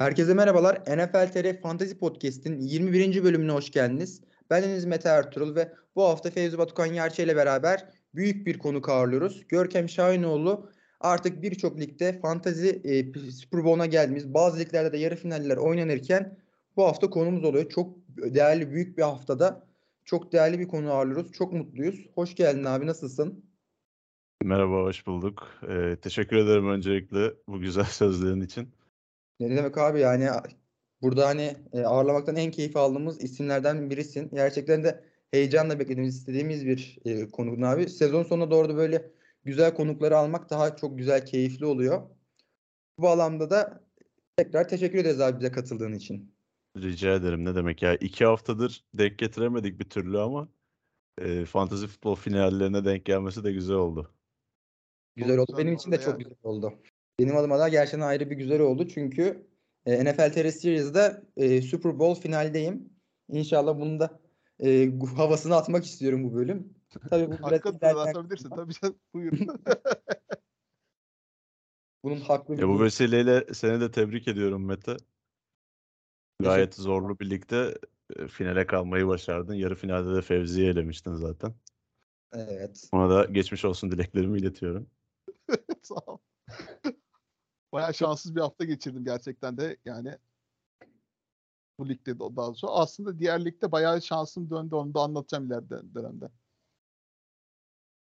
Herkese merhabalar. NFL TR Fantasy Podcast'in 21. bölümüne hoş geldiniz. Ben Deniz Mete Ertuğrul ve bu hafta Fevzi Batukan Yerçe ile beraber büyük bir konu ağırlıyoruz. Görkem Şahinoğlu artık birçok ligde fantazi e, Super Bowl'a geldiğimiz bazı liglerde de yarı finaller oynanırken bu hafta konumuz oluyor. Çok değerli büyük bir haftada çok değerli bir konu ağırlıyoruz. Çok mutluyuz. Hoş geldin abi nasılsın? Merhaba, hoş bulduk. Ee, teşekkür ederim öncelikle bu güzel sözlerin için. Ne demek abi yani burada hani e, ağırlamaktan en keyif aldığımız isimlerden birisin. Gerçekten de heyecanla beklediğimiz, istediğimiz bir e, konuk abi. Sezon sonuna doğru da böyle güzel konukları almak daha çok güzel, keyifli oluyor. Bu alanda da tekrar teşekkür ederiz abi bize katıldığın için. Rica ederim. Ne demek ya? İki haftadır denk getiremedik bir türlü ama e, fantasy futbol finallerine denk gelmesi de güzel oldu. Güzel oldu. Benim için de çok güzel oldu. Benim adıma da gerçekten ayrı bir güzel oldu. Çünkü e, NFL TR Series'da e, Super Bowl finaldeyim. İnşallah bunu da e, havasını atmak istiyorum bu bölüm. Tabii bu ilerleyen... atabilirsin. Tabii sen buyur. Bunun haklı. Ya bu vesileyle seni de tebrik ediyorum Mete. Gayet zorlu birlikte e, finale kalmayı başardın. Yarı finalde de Fevzi'yi elemiştin zaten. Evet. Ona da geçmiş olsun dileklerimi iletiyorum. Sağ ol. Bayağı şanssız bir hafta geçirdim gerçekten de yani bu ligde de daha sonra. Aslında diğer ligde bayağı şansım döndü onu da anlatacağım ileride dönemde.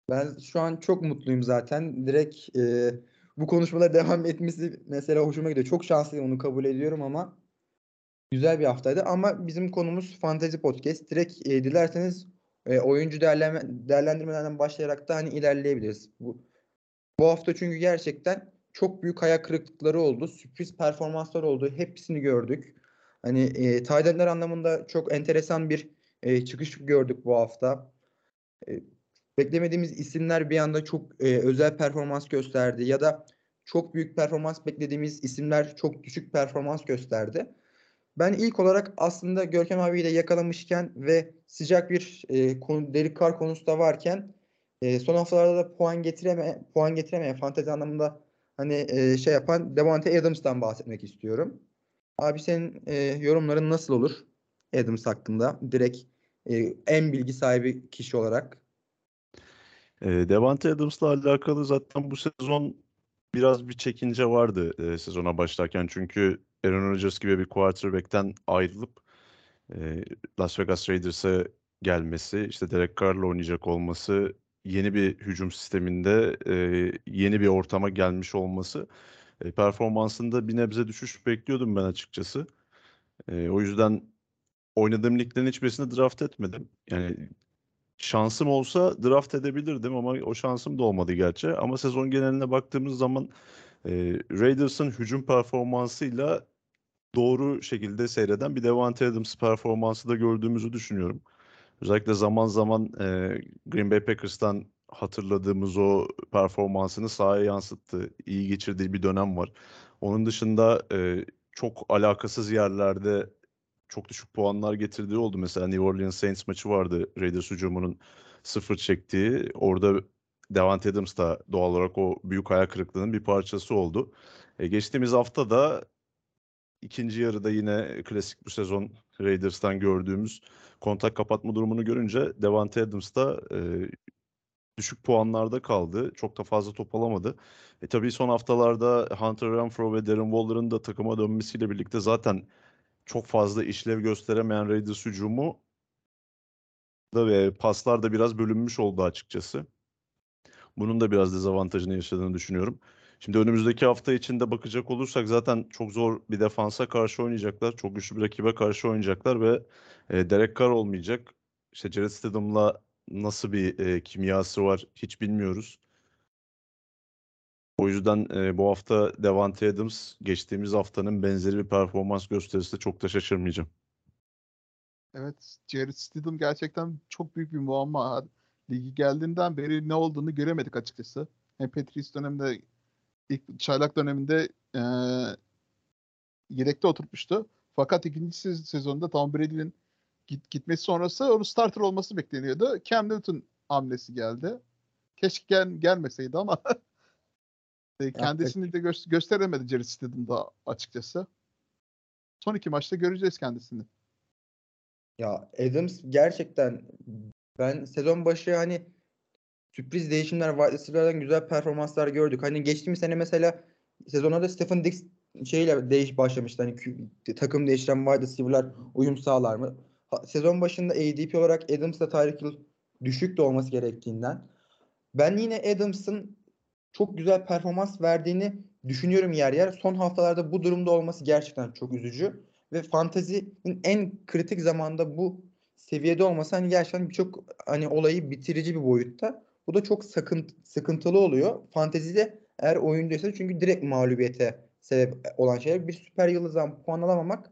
Ben şu an çok mutluyum zaten. Direkt e, bu konuşmalar devam etmesi mesela hoşuma gidiyor. Çok şanslıyım onu kabul ediyorum ama güzel bir haftaydı. Ama bizim konumuz Fantasy Podcast. Direkt e, dilerseniz e, oyuncu değerlendirmelerden başlayarak da hani ilerleyebiliriz. Bu, bu hafta çünkü gerçekten çok büyük ayak kırıklıkları oldu. Sürpriz performanslar oldu. Hepsini gördük. Hani e, Taydenler anlamında çok enteresan bir e, çıkış gördük bu hafta. E, beklemediğimiz isimler bir anda çok e, özel performans gösterdi ya da çok büyük performans beklediğimiz isimler çok düşük performans gösterdi. Ben ilk olarak aslında Görkem abiyi de yakalamışken ve sıcak bir e, konu, Derek Carr konusu da varken e, son haftalarda da puan getireme puan getiremeyen fantezi anlamında hani e, şey yapan Devante Adams'tan bahsetmek istiyorum. Abi senin e, yorumların nasıl olur Adams hakkında? Direkt e, en bilgi sahibi kişi olarak. E, Devante Adams'la alakalı zaten bu sezon biraz bir çekince vardı e, sezona başlarken. Çünkü Aaron Rodgers gibi bir quarterback'ten ayrılıp e, Las Vegas Raiders'a gelmesi, işte Derek Carr'la oynayacak olması yeni bir hücum sisteminde e, yeni bir ortama gelmiş olması e, performansında bir nebze düşüş bekliyordum ben açıkçası. E, o yüzden oynadığım liglerin hiçbirisini draft etmedim. Yani şansım olsa draft edebilirdim ama o şansım da olmadı gerçi. Ama sezon geneline baktığımız zaman e, Raiders'ın hücum performansıyla doğru şekilde seyreden bir Devante Adams performansı da gördüğümüzü düşünüyorum. Özellikle zaman zaman e, Green Bay Packers'tan hatırladığımız o performansını sahaya yansıttı. İyi geçirdiği bir dönem var. Onun dışında e, çok alakasız yerlerde çok düşük puanlar getirdiği oldu. Mesela New Orleans Saints maçı vardı. Raiders hücumunun sıfır çektiği. Orada Devante Adams da doğal olarak o büyük ayak kırıklığının bir parçası oldu. E, geçtiğimiz hafta da ikinci yarıda yine klasik bu sezon Raiders'tan gördüğümüz kontak kapatma durumunu görünce Devante Adams da e, düşük puanlarda kaldı. Çok da fazla top alamadı. E, tabii son haftalarda Hunter Renfro ve Darren Waller'ın da takıma dönmesiyle birlikte zaten çok fazla işlev gösteremeyen Raiders hücumu da ve paslar da biraz bölünmüş oldu açıkçası. Bunun da biraz dezavantajını yaşadığını düşünüyorum. Şimdi önümüzdeki hafta içinde bakacak olursak zaten çok zor bir defansa karşı oynayacaklar. Çok güçlü bir rakibe karşı oynayacaklar ve e, Derek Carr olmayacak. İşte Jared Stidham'la nasıl bir e, kimyası var hiç bilmiyoruz. O yüzden e, bu hafta Devante Adams geçtiğimiz haftanın benzeri bir performans gösterirse çok da şaşırmayacağım. Evet, Jared Stidham gerçekten çok büyük bir muamma. Ligi geldiğinden beri ne olduğunu göremedik açıkçası. Hem Patriots döneminde ilk çaylak döneminde e, yedekte oturmuştu. Fakat ikinci sezonda Tom Brady'nin git, gitmesi sonrası onun starter olması bekleniyordu. Cam Newton hamlesi geldi. Keşke gel, gelmeseydi ama kendisini de gö- gösteremedi Jerry Stidham'da açıkçası. son iki maçta göreceğiz kendisini. Ya Adams gerçekten ben sezon başı hani sürpriz değişimler, wide güzel performanslar gördük. Hani geçtiğimiz sene mesela sezona da Stephen Diggs şeyle değiş başlamıştı. Hani takım değiştiren wide receiver'lar uyum sağlar mı? Sezon başında ADP olarak Adams'la Tyreek Hill düşük de olması gerektiğinden. Ben yine Adams'ın çok güzel performans verdiğini düşünüyorum yer yer. Son haftalarda bu durumda olması gerçekten çok üzücü. Ve fantezinin en kritik zamanda bu seviyede olması hani gerçekten birçok hani olayı bitirici bir boyutta. Bu da çok sakın, sıkıntılı oluyor. Fantezide eğer oyundaysa çünkü direkt mağlubiyete sebep olan şey bir süper yıldızdan puan alamamak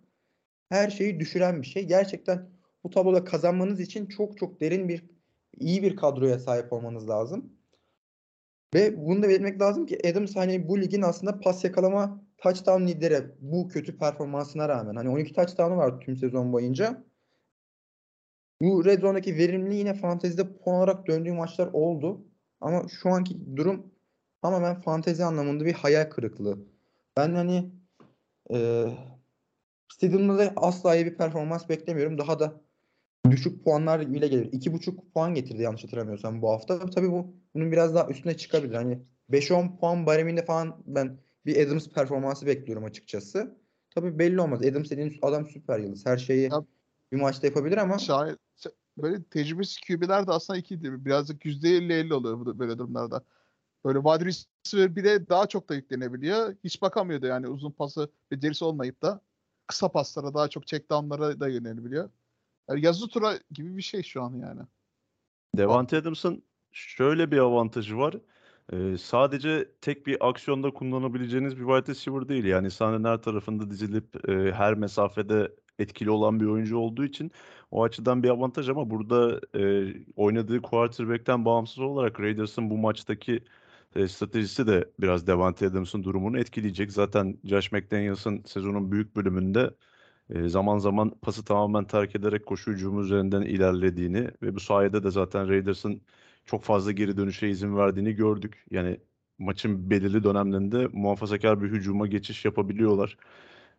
her şeyi düşüren bir şey. Gerçekten bu tabloda kazanmanız için çok çok derin bir iyi bir kadroya sahip olmanız lazım. Ve bunu da belirtmek lazım ki Adams hani bu ligin aslında pas yakalama touchdown lideri bu kötü performansına rağmen. Hani 12 touchdown'u var tüm sezon boyunca. Bu red zone'daki verimli yine fantezide puan olarak döndüğü maçlar oldu. Ama şu anki durum tamamen fantezi anlamında bir hayal kırıklığı. Ben hani e, Stadium'da da asla iyi bir performans beklemiyorum. Daha da düşük puanlar bile gelir. 2,5 puan getirdi yanlış hatırlamıyorsam bu hafta. Tabii bu bunun biraz daha üstüne çıkabilir. Hani 5-10 puan bareminde falan ben bir Adams performansı bekliyorum açıkçası. Tabii belli olmaz. Adams dediğin adam süper yıldız. Her şeyi Ya- bir maçta yapabilir ama Şahit, böyle tecrübesiz QB'ler de aslında iki değil? Birazcık %50-50 oluyor böyle durumlarda. Böyle wide receiver bir de daha çok da yüklenebiliyor. Hiç bakamıyordu yani uzun pası becerisi olmayıp da kısa paslara daha çok check down'lara da yönelebiliyor. Yani yazı tura gibi bir şey şu an yani. Devante Adams'ın şöyle bir avantajı var. Ee, sadece tek bir aksiyonda kullanabileceğiniz bir wide receiver değil. Yani sahnenin her tarafında dizilip e, her mesafede etkili olan bir oyuncu olduğu için o açıdan bir avantaj ama burada e, oynadığı quarterback'ten bağımsız olarak Raiders'ın bu maçtaki e, stratejisi de biraz Devante Adams'ın durumunu etkileyecek. Zaten Josh McDaniels'ın sezonun büyük bölümünde e, zaman zaman pası tamamen terk ederek koşu hücumu üzerinden ilerlediğini ve bu sayede de zaten Raiders'ın çok fazla geri dönüşe izin verdiğini gördük. Yani maçın belirli dönemlerinde muhafazakar bir hücuma geçiş yapabiliyorlar.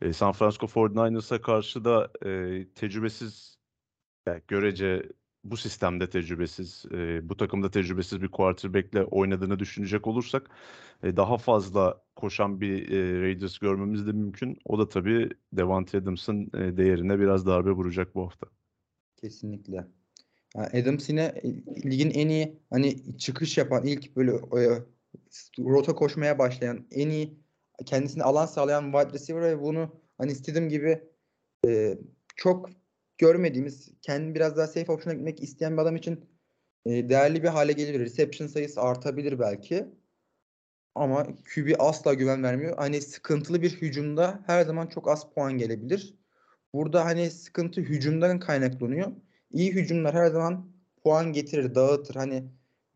E, San Francisco 49ers'a karşı da e, tecrübesiz, yani görece bu sistemde tecrübesiz, e, bu takımda tecrübesiz bir quarterback'le oynadığını düşünecek olursak e, daha fazla koşan bir e, Raiders görmemiz de mümkün. O da tabii Devante Adams'ın e, değerine biraz darbe vuracak bu hafta. kesinlikle. Adams yine e, ligin en iyi hani çıkış yapan ilk böyle e, rota koşmaya başlayan en iyi kendisine alan sağlayan wide receiver ve bunu hani Stidham gibi e, çok görmediğimiz kendi biraz daha safe option'a gitmek isteyen bir adam için e, değerli bir hale gelebilir. Reception sayısı artabilir belki. Ama QB asla güven vermiyor. Hani sıkıntılı bir hücumda her zaman çok az puan gelebilir. Burada hani sıkıntı hücumdan kaynaklanıyor. İyi hücumlar her zaman puan getirir, dağıtır. Hani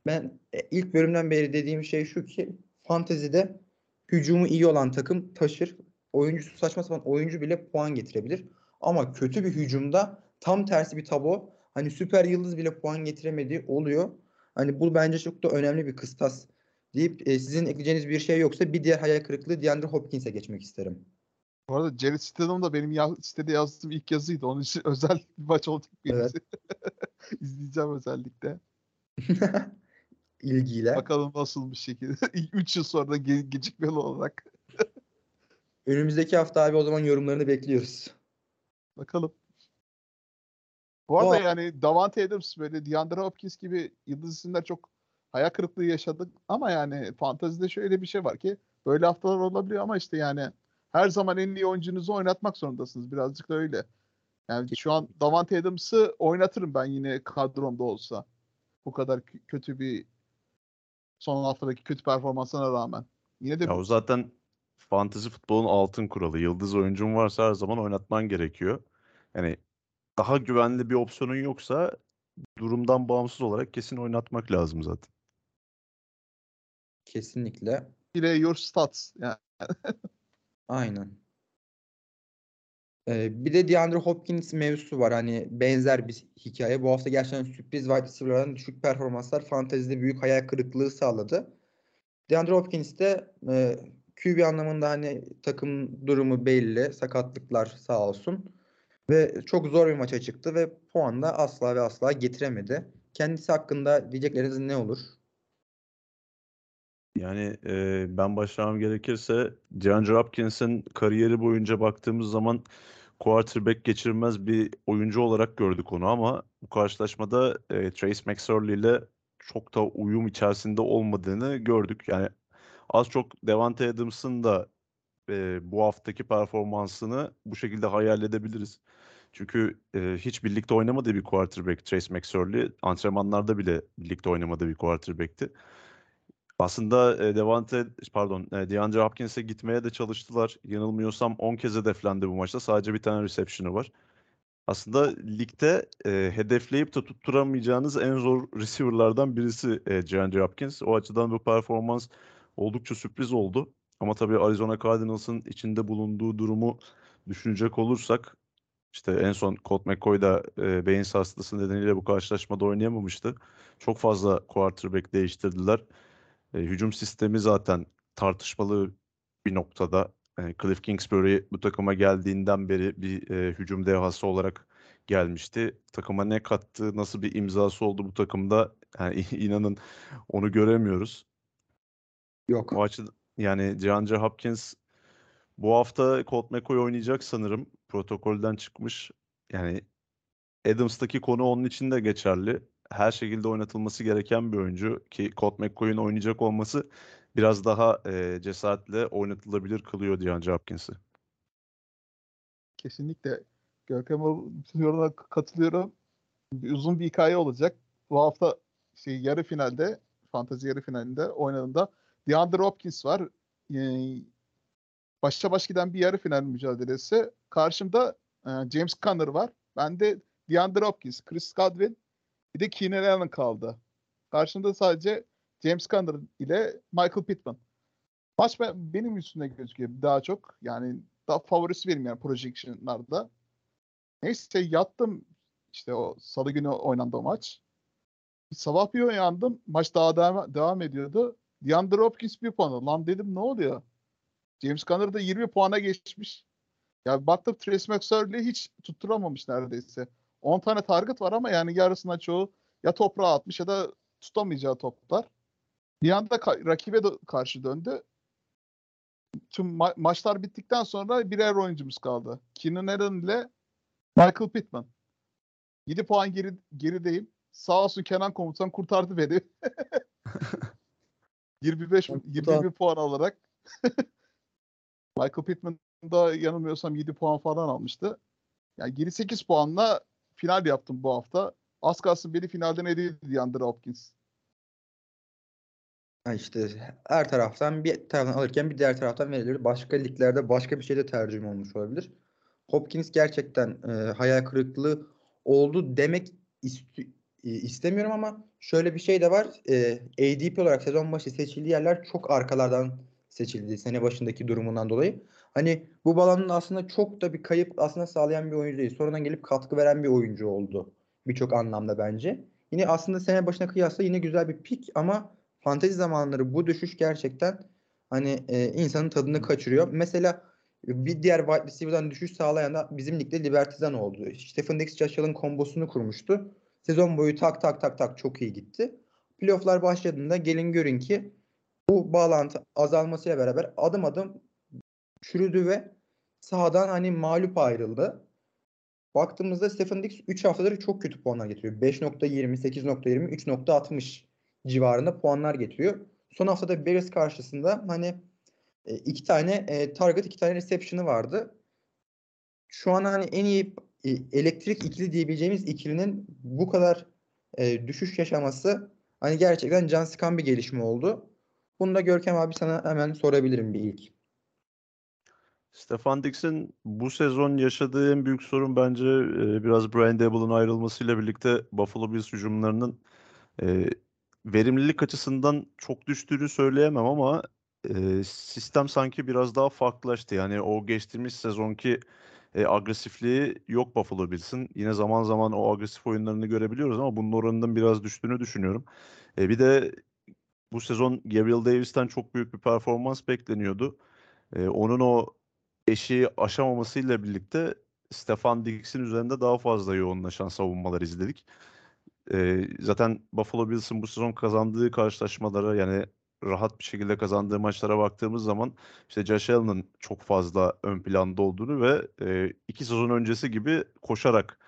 ben e, ilk bölümden beri dediğim şey şu ki fantezide hücumu iyi olan takım taşır. Oyuncusu saçma sapan oyuncu bile puan getirebilir. Ama kötü bir hücumda tam tersi bir tablo. Hani süper yıldız bile puan getiremediği oluyor. Hani bu bence çok da önemli bir kıstas deyip e, sizin ekleyeceğiniz bir şey yoksa bir diğer hayal kırıklığı DeAndre Hopkins'e geçmek isterim. Bu arada Jared Stidham da benim ya, sitede yazdığım ilk yazıydı. Onun için özel bir maç olacak benim Evet. İzleyeceğim özellikle. İlgiyle. Bakalım nasıl bir şekilde. 3 yıl sonra ge- gecikmeli olarak. Önümüzdeki hafta abi o zaman yorumlarını bekliyoruz. Bakalım. Bu arada Bu- yani Davante Adams böyle DeAndre Hopkins gibi yıldız isimler çok hayal kırıklığı yaşadık. Ama yani fantazide şöyle bir şey var ki böyle haftalar olabiliyor ama işte yani her zaman en iyi oyuncunuzu oynatmak zorundasınız. Birazcık da öyle. Yani şu an Davante Adams'ı oynatırım ben yine kadromda olsa. Bu kadar kötü bir son haftadaki kötü performansına rağmen. Yine de Ya o zaten fantezi futbolun altın kuralı. Yıldız oyuncun varsa her zaman oynatman gerekiyor. Yani daha güvenli bir opsiyonun yoksa durumdan bağımsız olarak kesin oynatmak lazım zaten. Kesinlikle. play your stats. Yani Aynen. Ee, bir de DeAndre Hopkins mevzusu var. Hani benzer bir hikaye. Bu hafta gerçekten sürpriz wide receiver'ların düşük performanslar fantezide büyük hayal kırıklığı sağladı. DeAndre Hopkins de e, QB anlamında hani takım durumu belli. Sakatlıklar sağ olsun. Ve çok zor bir maça çıktı ve puan da asla ve asla getiremedi. Kendisi hakkında diyecekleriniz ne olur? Yani e, ben başlamam gerekirse DeAndre Hopkins'in kariyeri boyunca baktığımız zaman quarterback geçirmez bir oyuncu olarak gördük onu ama bu karşılaşmada e, Trace McSorley ile çok da uyum içerisinde olmadığını gördük. Yani az çok Devante Adams'ın da e, bu haftaki performansını bu şekilde hayal edebiliriz. Çünkü e, hiç birlikte oynamadığı bir quarterback Trace McSorley. Antrenmanlarda bile birlikte oynamadığı bir quarterback'ti. Aslında e, Devante pardon e, DeAndre Hopkins'e gitmeye de çalıştılar. Yanılmıyorsam 10 kez hedeflendi bu maçta. Sadece bir tane reception'ı var. Aslında ligde e, hedefleyip de tutturamayacağınız en zor receiver'lardan birisi e, DeAndre Hopkins. O açıdan bu performans oldukça sürpriz oldu. Ama tabii Arizona Cardinals'ın içinde bulunduğu durumu düşünecek olursak işte en son Colt McCoy da e, beyin sarsıntısı nedeniyle bu karşılaşmada oynayamamıştı. Çok fazla quarterback değiştirdiler. E, hücum sistemi zaten tartışmalı bir noktada. E, Cliff Kingsbury bu takıma geldiğinden beri bir e, hücum dehası olarak gelmişti. Takıma ne kattı, nasıl bir imzası oldu bu takımda yani inanın onu göremiyoruz. Yok. O açıdan yani DeAndre Hopkins bu hafta Colt McCoy oynayacak sanırım. Protokolden çıkmış. Yani Adams'taki konu onun için de geçerli. Her şekilde oynatılması gereken bir oyuncu ki Colt McCoy'un oynayacak olması biraz daha e, cesaretle oynatılabilir kılıyor DeAndre Hopkins'i. Kesinlikle. Görkem'e yorumlara katılıyorum. Uzun bir hikaye olacak. Bu hafta şey yarı finalde, fantezi yarı finalinde oynadığında DeAndre Hopkins var. Ee, başa baş giden bir yarı final mücadelesi. Karşımda e, James Conner var. Ben de DeAndre Hopkins, Chris Godwin bir de Keenan Allen kaldı. Karşımda sadece James Conner ile Michael Pittman. Maç ben, benim üstünde gözüküyor daha çok. Yani daha favorisi benim yani projectionlarda. Neyse yattım işte o salı günü oynandı o maç. Sabah bir uyandım. Maç daha devam, devam ediyordu. DeAndre Hopkins bir puanı. Lan dedim ne oluyor? James Conner da 20 puana geçmiş. Ya baktım Trace McSorley hiç tutturamamış neredeyse. 10 tane target var ama yani yarısına çoğu ya toprağa atmış ya da tutamayacağı toplar. Bir anda ka- rakibe de karşı döndü. Tüm ma- maçlar bittikten sonra birer oyuncumuz kaldı. Keenan Allen ile Michael Pittman. 7 puan geri, gerideyim. Sağ olsun Kenan komutan kurtardı beni. 25 21 puan alarak Michael Pittman da yanılmıyorsam 7 puan falan almıştı. Yani geri 8 puanla final yaptım bu hafta. Az kalsın beni finalden edildi DeAndre Hopkins. İşte her taraftan bir taraftan alırken bir diğer taraftan verilir. Başka liglerde başka bir şeyde tercüme olmuş olabilir. Hopkins gerçekten e, hayal kırıklığı oldu demek ist- istemiyorum ama şöyle bir şey de var. E, ADP olarak sezon başı seçildiği yerler çok arkalardan seçildi sene başındaki durumundan dolayı. Hani bu balanın aslında çok da bir kayıp aslında sağlayan bir oyuncu değil. Sonradan gelip katkı veren bir oyuncu oldu. Birçok anlamda bence. Yine aslında sene başına kıyasla yine güzel bir pik ama fantezi zamanları bu düşüş gerçekten hani e, insanın tadını kaçırıyor. Mesela bir diğer wide receiver'dan düşüş sağlayan da bizim ligde Libertizan oldu. Stephen Dix Josh Allen kombosunu kurmuştu. Sezon boyu tak tak tak tak çok iyi gitti. Playoff'lar başladığında gelin görün ki bu bağlantı azalmasıyla beraber adım adım çürüdü ve sahadan hani mağlup ayrıldı. Baktığımızda Stephen Dix 3 haftadır çok kötü puanlar getiriyor. 5.20, 8.20, 3.60 civarında puanlar getiriyor. Son haftada Bears karşısında hani e, iki tane e, target, iki tane reception'ı vardı. Şu an hani en iyi e, elektrik ikili diyebileceğimiz ikilinin bu kadar düşüş yaşaması hani gerçekten can sıkan bir gelişme oldu. Bunu da Görkem abi sana hemen sorabilirim bir ilk. Stefan Dix'in bu sezon yaşadığı en büyük sorun bence e, biraz Brian Daboll'un ayrılmasıyla birlikte Buffalo Bills hücumlarının e, verimlilik açısından çok düştüğünü söyleyemem ama e, sistem sanki biraz daha farklılaştı. Yani o geçtiğimiz sezonki e, agresifliği yok Buffalo Bills'in. Yine zaman zaman o agresif oyunlarını görebiliyoruz ama bunun oranının biraz düştüğünü düşünüyorum. E, bir de bu sezon Gabriel Davis'ten çok büyük bir performans bekleniyordu. e, onun o eşiği aşamamasıyla birlikte Stefan Diggs'in üzerinde daha fazla yoğunlaşan savunmalar izledik. E, zaten Buffalo Bills'in bu sezon kazandığı karşılaşmalara yani rahat bir şekilde kazandığı maçlara baktığımız zaman işte Josh Allen'ın çok fazla ön planda olduğunu ve e, iki sezon öncesi gibi koşarak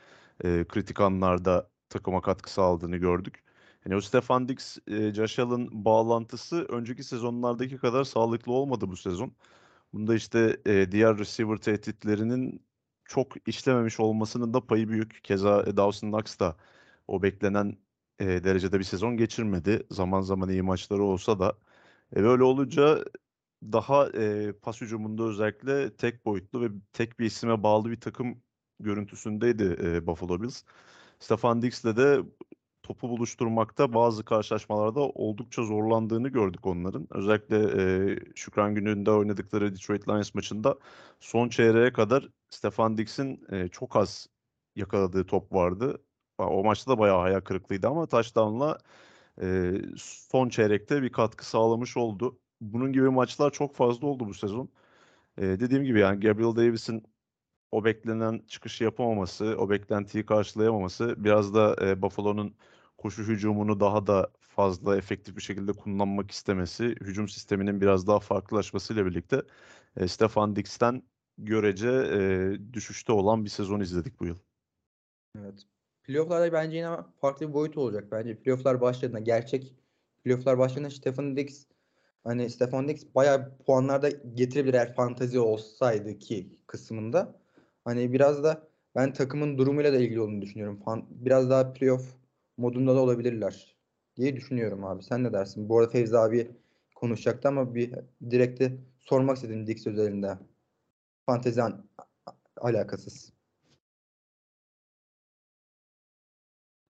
e, kritik anlarda takıma katkı sağladığını gördük. Yani o Stefan Diggs, e, Josh Allen bağlantısı önceki sezonlardaki kadar sağlıklı olmadı bu sezon. Bunda işte e, diğer receiver tehditlerinin çok işlememiş olmasının da payı büyük. Keza Dawson Knox da o beklenen e, derecede bir sezon geçirmedi. Zaman zaman iyi maçları olsa da. E, böyle olunca daha e, pas hücumunda özellikle tek boyutlu ve tek bir isime bağlı bir takım görüntüsündeydi e, Buffalo Bills. Stefan Diggs'le de topu buluşturmakta bazı karşılaşmalarda oldukça zorlandığını gördük onların. Özellikle e, Şükran gününde oynadıkları Detroit Lions maçında son çeyreğe kadar Stefan Diggs'in e, çok az yakaladığı top vardı. O maçta da bayağı hayal kırıklığıydı ama touchdown'la e, son çeyrekte bir katkı sağlamış oldu. Bunun gibi maçlar çok fazla oldu bu sezon. E, dediğim gibi yani Gabriel Davis'in o beklenen çıkışı yapamaması, o beklentiyi karşılayamaması biraz da e, Buffalo'nun koşu hücumunu daha da fazla efektif bir şekilde kullanmak istemesi, hücum sisteminin biraz daha farklılaşmasıyla birlikte e, Stefan Diggs'ten görece e, düşüşte olan bir sezon izledik bu yıl. Evet. Playoff'larda bence yine farklı bir boyut olacak. Bence playoff'lar başladığında gerçek playoff'lar başladığında Stefan Diggs hani Stefan Diggs bayağı puanlarda getirebilir eğer fantazi olsaydı ki kısmında. Hani biraz da ben takımın durumuyla da ilgili olduğunu düşünüyorum. Fan, biraz daha playoff modunda da olabilirler diye düşünüyorum abi. Sen ne dersin? Bu arada Fevzi abi konuşacaktı ama bir direkt de sormak istedim Dix özelinde. Fantezi an, alakasız.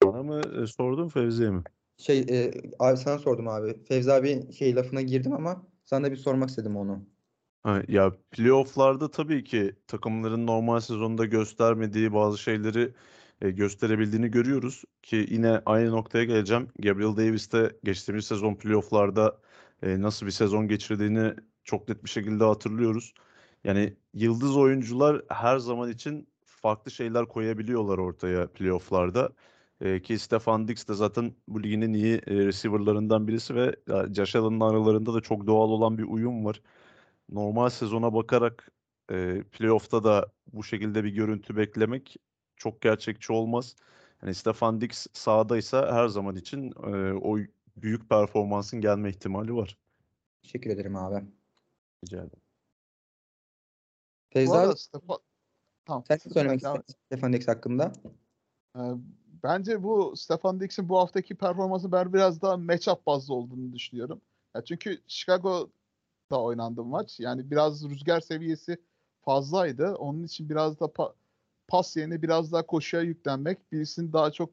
Bana mı e, sordun Fevzi'ye mi? Şey e, abi sana sordum abi. Fevzi abi şey lafına girdim ama sana da bir sormak istedim onu. Ha, ya playoff'larda tabii ki takımların normal sezonda göstermediği bazı şeyleri e, gösterebildiğini görüyoruz ki yine aynı noktaya geleceğim. Gabriel Davis de geçtiğimiz sezon playoff'larda e, nasıl bir sezon geçirdiğini çok net bir şekilde hatırlıyoruz. Yani yıldız oyuncular her zaman için farklı şeyler koyabiliyorlar ortaya playoff'larda. E, ki Stefan Diggs de zaten bu ligin en iyi e, receiver'larından birisi ve Josh Allen'ın aralarında da çok doğal olan bir uyum var. Normal sezona bakarak e, playoff'ta da bu şekilde bir görüntü beklemek çok gerçekçi olmaz. Yani Stefan Diggs sahadaysa her zaman için e, o büyük performansın gelme ihtimali var. Teşekkür ederim abi. Rica ederim. Abi Stefan, tamam. sen ne söylemek istersin Stefan Dix hakkında? Ee, Bence bu Stefan Diggs'in bu haftaki performansı ben biraz daha matchup bazlı olduğunu düşünüyorum. Ya çünkü Chicago'da oynandı maç. Yani biraz rüzgar seviyesi fazlaydı. Onun için biraz da pa- pas yerine biraz daha koşuya yüklenmek birisinin daha çok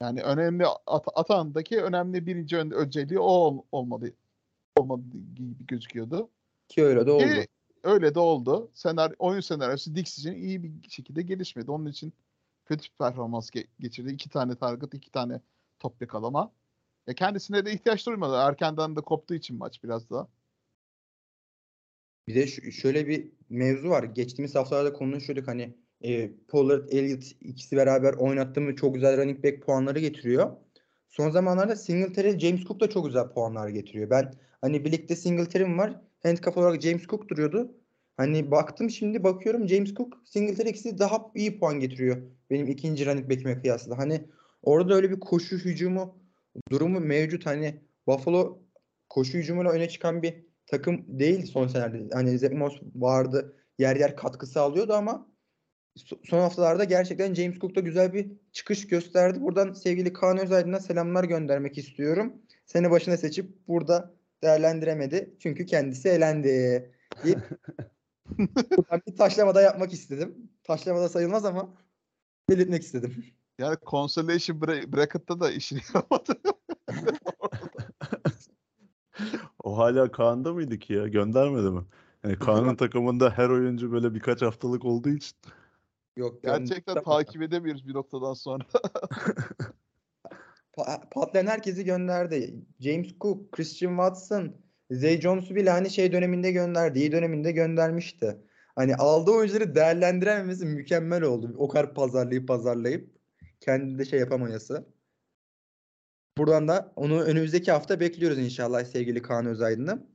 yani önemli at- atağındaki önemli birinci ön- önceliği o ol- olmalı olmadı gibi gözüküyordu. Ki öyle de oldu. Ki öyle de oldu. Senaryo, oyun senaryosu Dix için iyi bir şekilde gelişmedi. Onun için kötü bir performans ge- geçirdi. İki tane target, iki tane top yakalama. E kendisine de ihtiyaç duymadı. Erkenden de koptuğu için maç biraz daha. Bir de şöyle bir mevzu var. Geçtiğimiz haftalarda konuşuyorduk hani e, Pollard, Elliott ikisi beraber oynattı mı çok güzel running back puanları getiriyor. Son zamanlarda Singletary, James Cook da çok güzel puanlar getiriyor. Ben hani birlikte Singletary'm var. Handcuff olarak James Cook duruyordu. Hani baktım şimdi bakıyorum James Cook, Singletary ikisi daha iyi puan getiriyor. Benim ikinci running back'ime kıyasla. Hani orada öyle bir koşu hücumu durumu mevcut. Hani Buffalo koşu hücumuyla öne çıkan bir takım değil son senelerde. Hani Zach Moss vardı. Yer yer katkı sağlıyordu ama so- son haftalarda gerçekten James Cook da güzel bir çıkış gösterdi. Buradan sevgili Kaan Özaydın'a selamlar göndermek istiyorum. Sene başına seçip burada değerlendiremedi. Çünkü kendisi elendi. deyip bir taşlamada yapmak istedim. Taşlamada sayılmaz ama belirtmek istedim. Yani consolation bra- bracket'ta da işini yapamadı. O hala Kaan'da mıydı ki ya? Göndermedi mi? Yani Kaan'ın takımında her oyuncu böyle birkaç haftalık olduğu için. Yok Gerçekten gönder- takip edemiyoruz bir noktadan sonra. Pa- patlayan herkesi gönderdi. James Cook, Christian Watson, Zay Jones'u bile hani şey döneminde gönderdi. iyi döneminde göndermişti. Hani aldığı oyuncuları değerlendirememesi mükemmel oldu. O kadar pazarlayıp pazarlayıp kendi de şey yapamayası. Buradan da onu önümüzdeki hafta bekliyoruz inşallah sevgili Kaan Özaydın'ı.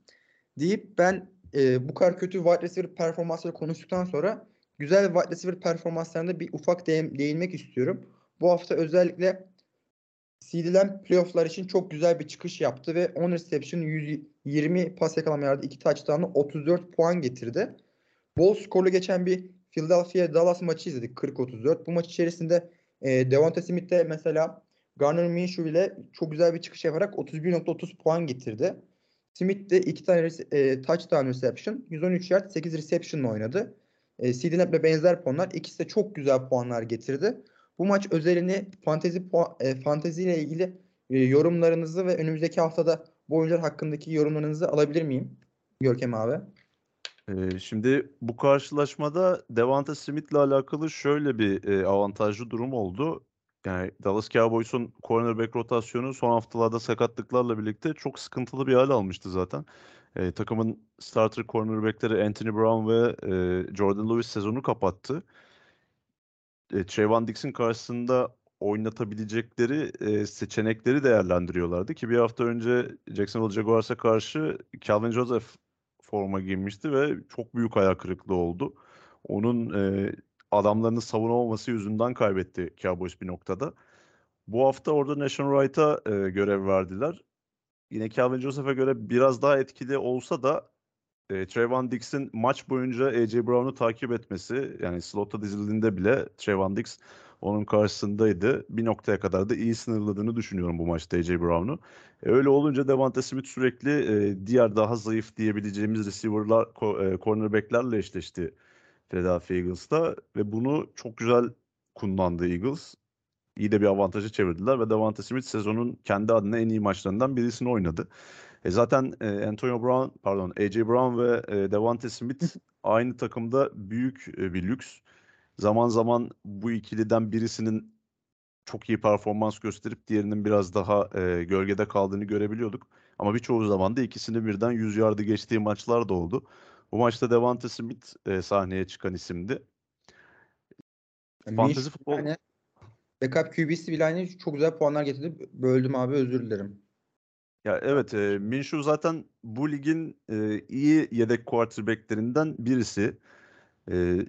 Deyip ben e, bu kadar kötü wide receiver performansları konuştuktan sonra güzel wide receiver performanslarında bir ufak değin, değinmek istiyorum. Bu hafta özellikle Lamb playofflar için çok güzel bir çıkış yaptı ve 10 reception 120 pas yakalama yardı 2 touchdown'la 34 puan getirdi. Bol skorlu geçen bir Philadelphia Dallas maçı izledik 40-34. Bu maç içerisinde e, Devonta Smith de mesela Garner Minshew ile çok güzel bir çıkış yaparak 31.30 puan getirdi. Smith de 2 tane e, touchdown reception, 113 yard, 8 reception oynadı. E, CeeDee Lamb'le benzer puanlar. İkisi de çok güzel puanlar getirdi. Bu maç özelini fantezi puan, e, fantezi ile ilgili e, yorumlarınızı ve önümüzdeki haftada bu oyuncular hakkındaki yorumlarınızı alabilir miyim? Görkem abi. Ee, şimdi bu karşılaşmada Devonta Smith'le alakalı şöyle bir e, avantajlı durum oldu. Yani Dallas Cowboys'un cornerback rotasyonu son haftalarda sakatlıklarla birlikte çok sıkıntılı bir hal almıştı zaten. E, takımın starter cornerbackleri Anthony Brown ve e, Jordan Lewis sezonu kapattı. E, Trayvon Dixon karşısında oynatabilecekleri e, seçenekleri değerlendiriyorlardı ki bir hafta önce Jacksonville Jaguars'a karşı Calvin Joseph forma giymişti ve çok büyük ayak kırıklığı oldu. Onun e, adamlarını savunamaması yüzünden kaybetti Cowboys bir noktada. Bu hafta orada Nation Wright'a e, görev verdiler. Yine Calvin Joseph'e göre biraz daha etkili olsa da e, Trayvon Dix'in maç boyunca A.J. Brown'u takip etmesi yani slot'a dizildiğinde bile Trayvon Dix onun karşısındaydı. Bir noktaya kadar da iyi sınırladığını düşünüyorum bu maçta A.J. Brown'u. E, öyle olunca Devonta Smith sürekli e, diğer daha zayıf diyebileceğimiz receiver'lar, e, cornerback'lerle eşleşti Philadelphia Eagles'ta ve bunu çok güzel kullandı Eagles. İyi de bir avantajı çevirdiler ve Devonta Smith sezonun kendi adına en iyi maçlarından birisini oynadı. E zaten e, Antonio Brown, pardon, AJ Brown ve e, Devonta Smith aynı takımda büyük e, bir lüks. Zaman zaman bu ikiliden birisinin çok iyi performans gösterip diğerinin biraz daha e, gölgede kaldığını görebiliyorduk. Ama birçoğu zaman da ikisini birden 100 yardı geçtiği maçlar da oldu. Bu maçta Devante Smith e, sahneye çıkan isimdi. Yani Fantezi futbol Yani backup QB'si bile aynı çok güzel puanlar getirdi. Böldüm abi özür dilerim. Ya evet, e, Minshew zaten bu ligin e, iyi yedek quarterback'lerinden birisi. E,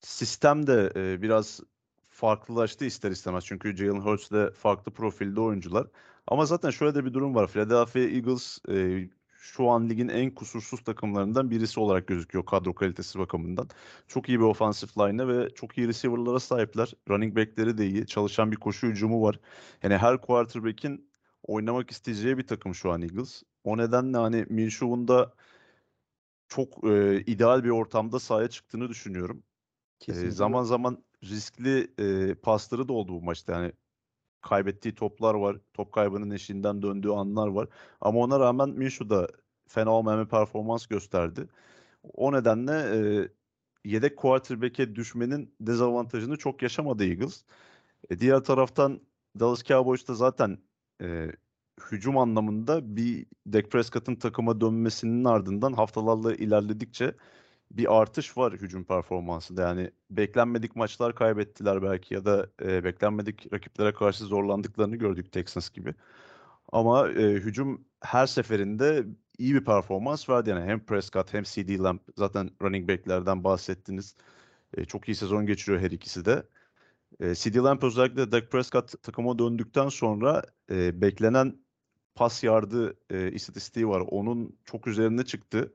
sistem de e, biraz farklılaştı ister istemez. Çünkü Jalen Hurts de farklı profilde oyuncular. Ama zaten şöyle de bir durum var. Philadelphia Eagles e, şu an ligin en kusursuz takımlarından birisi olarak gözüküyor kadro kalitesi bakımından. Çok iyi bir offensive line'e ve çok iyi receiver'lara sahipler. Running back'leri de iyi. Çalışan bir koşu hücumu var. Yani her quarterback'in oynamak isteyeceği bir takım şu an Eagles. O nedenle hani Minshew'un da çok e, ideal bir ortamda sahaya çıktığını düşünüyorum. E, zaman zaman riskli e, pasları da oldu bu maçta. Yani kaybettiği toplar var. Top kaybının eşiğinden döndüğü anlar var. Ama ona rağmen Minshew da fena olmayan bir performans gösterdi. O nedenle e, yedek quarterback'e düşmenin dezavantajını çok yaşamadı Eagles. E, diğer taraftan Dallas Cowboys'ta zaten e, hücum anlamında bir Dak Prescott'ın takıma dönmesinin ardından haftalarla ilerledikçe bir artış var hücum performansında. Yani beklenmedik maçlar kaybettiler belki ya da e, beklenmedik rakiplere karşı zorlandıklarını gördük Texans gibi. Ama e, hücum her seferinde iyi bir performans verdi. Yani hem Prescott hem CD Lamb zaten running back'lerden bahsettiniz. E, çok iyi sezon geçiriyor her ikisi de. E, CD Lamb özellikle Dak Prescott takıma döndükten sonra e, beklenen pas yardı e, istatistiği var. Onun çok üzerine çıktı.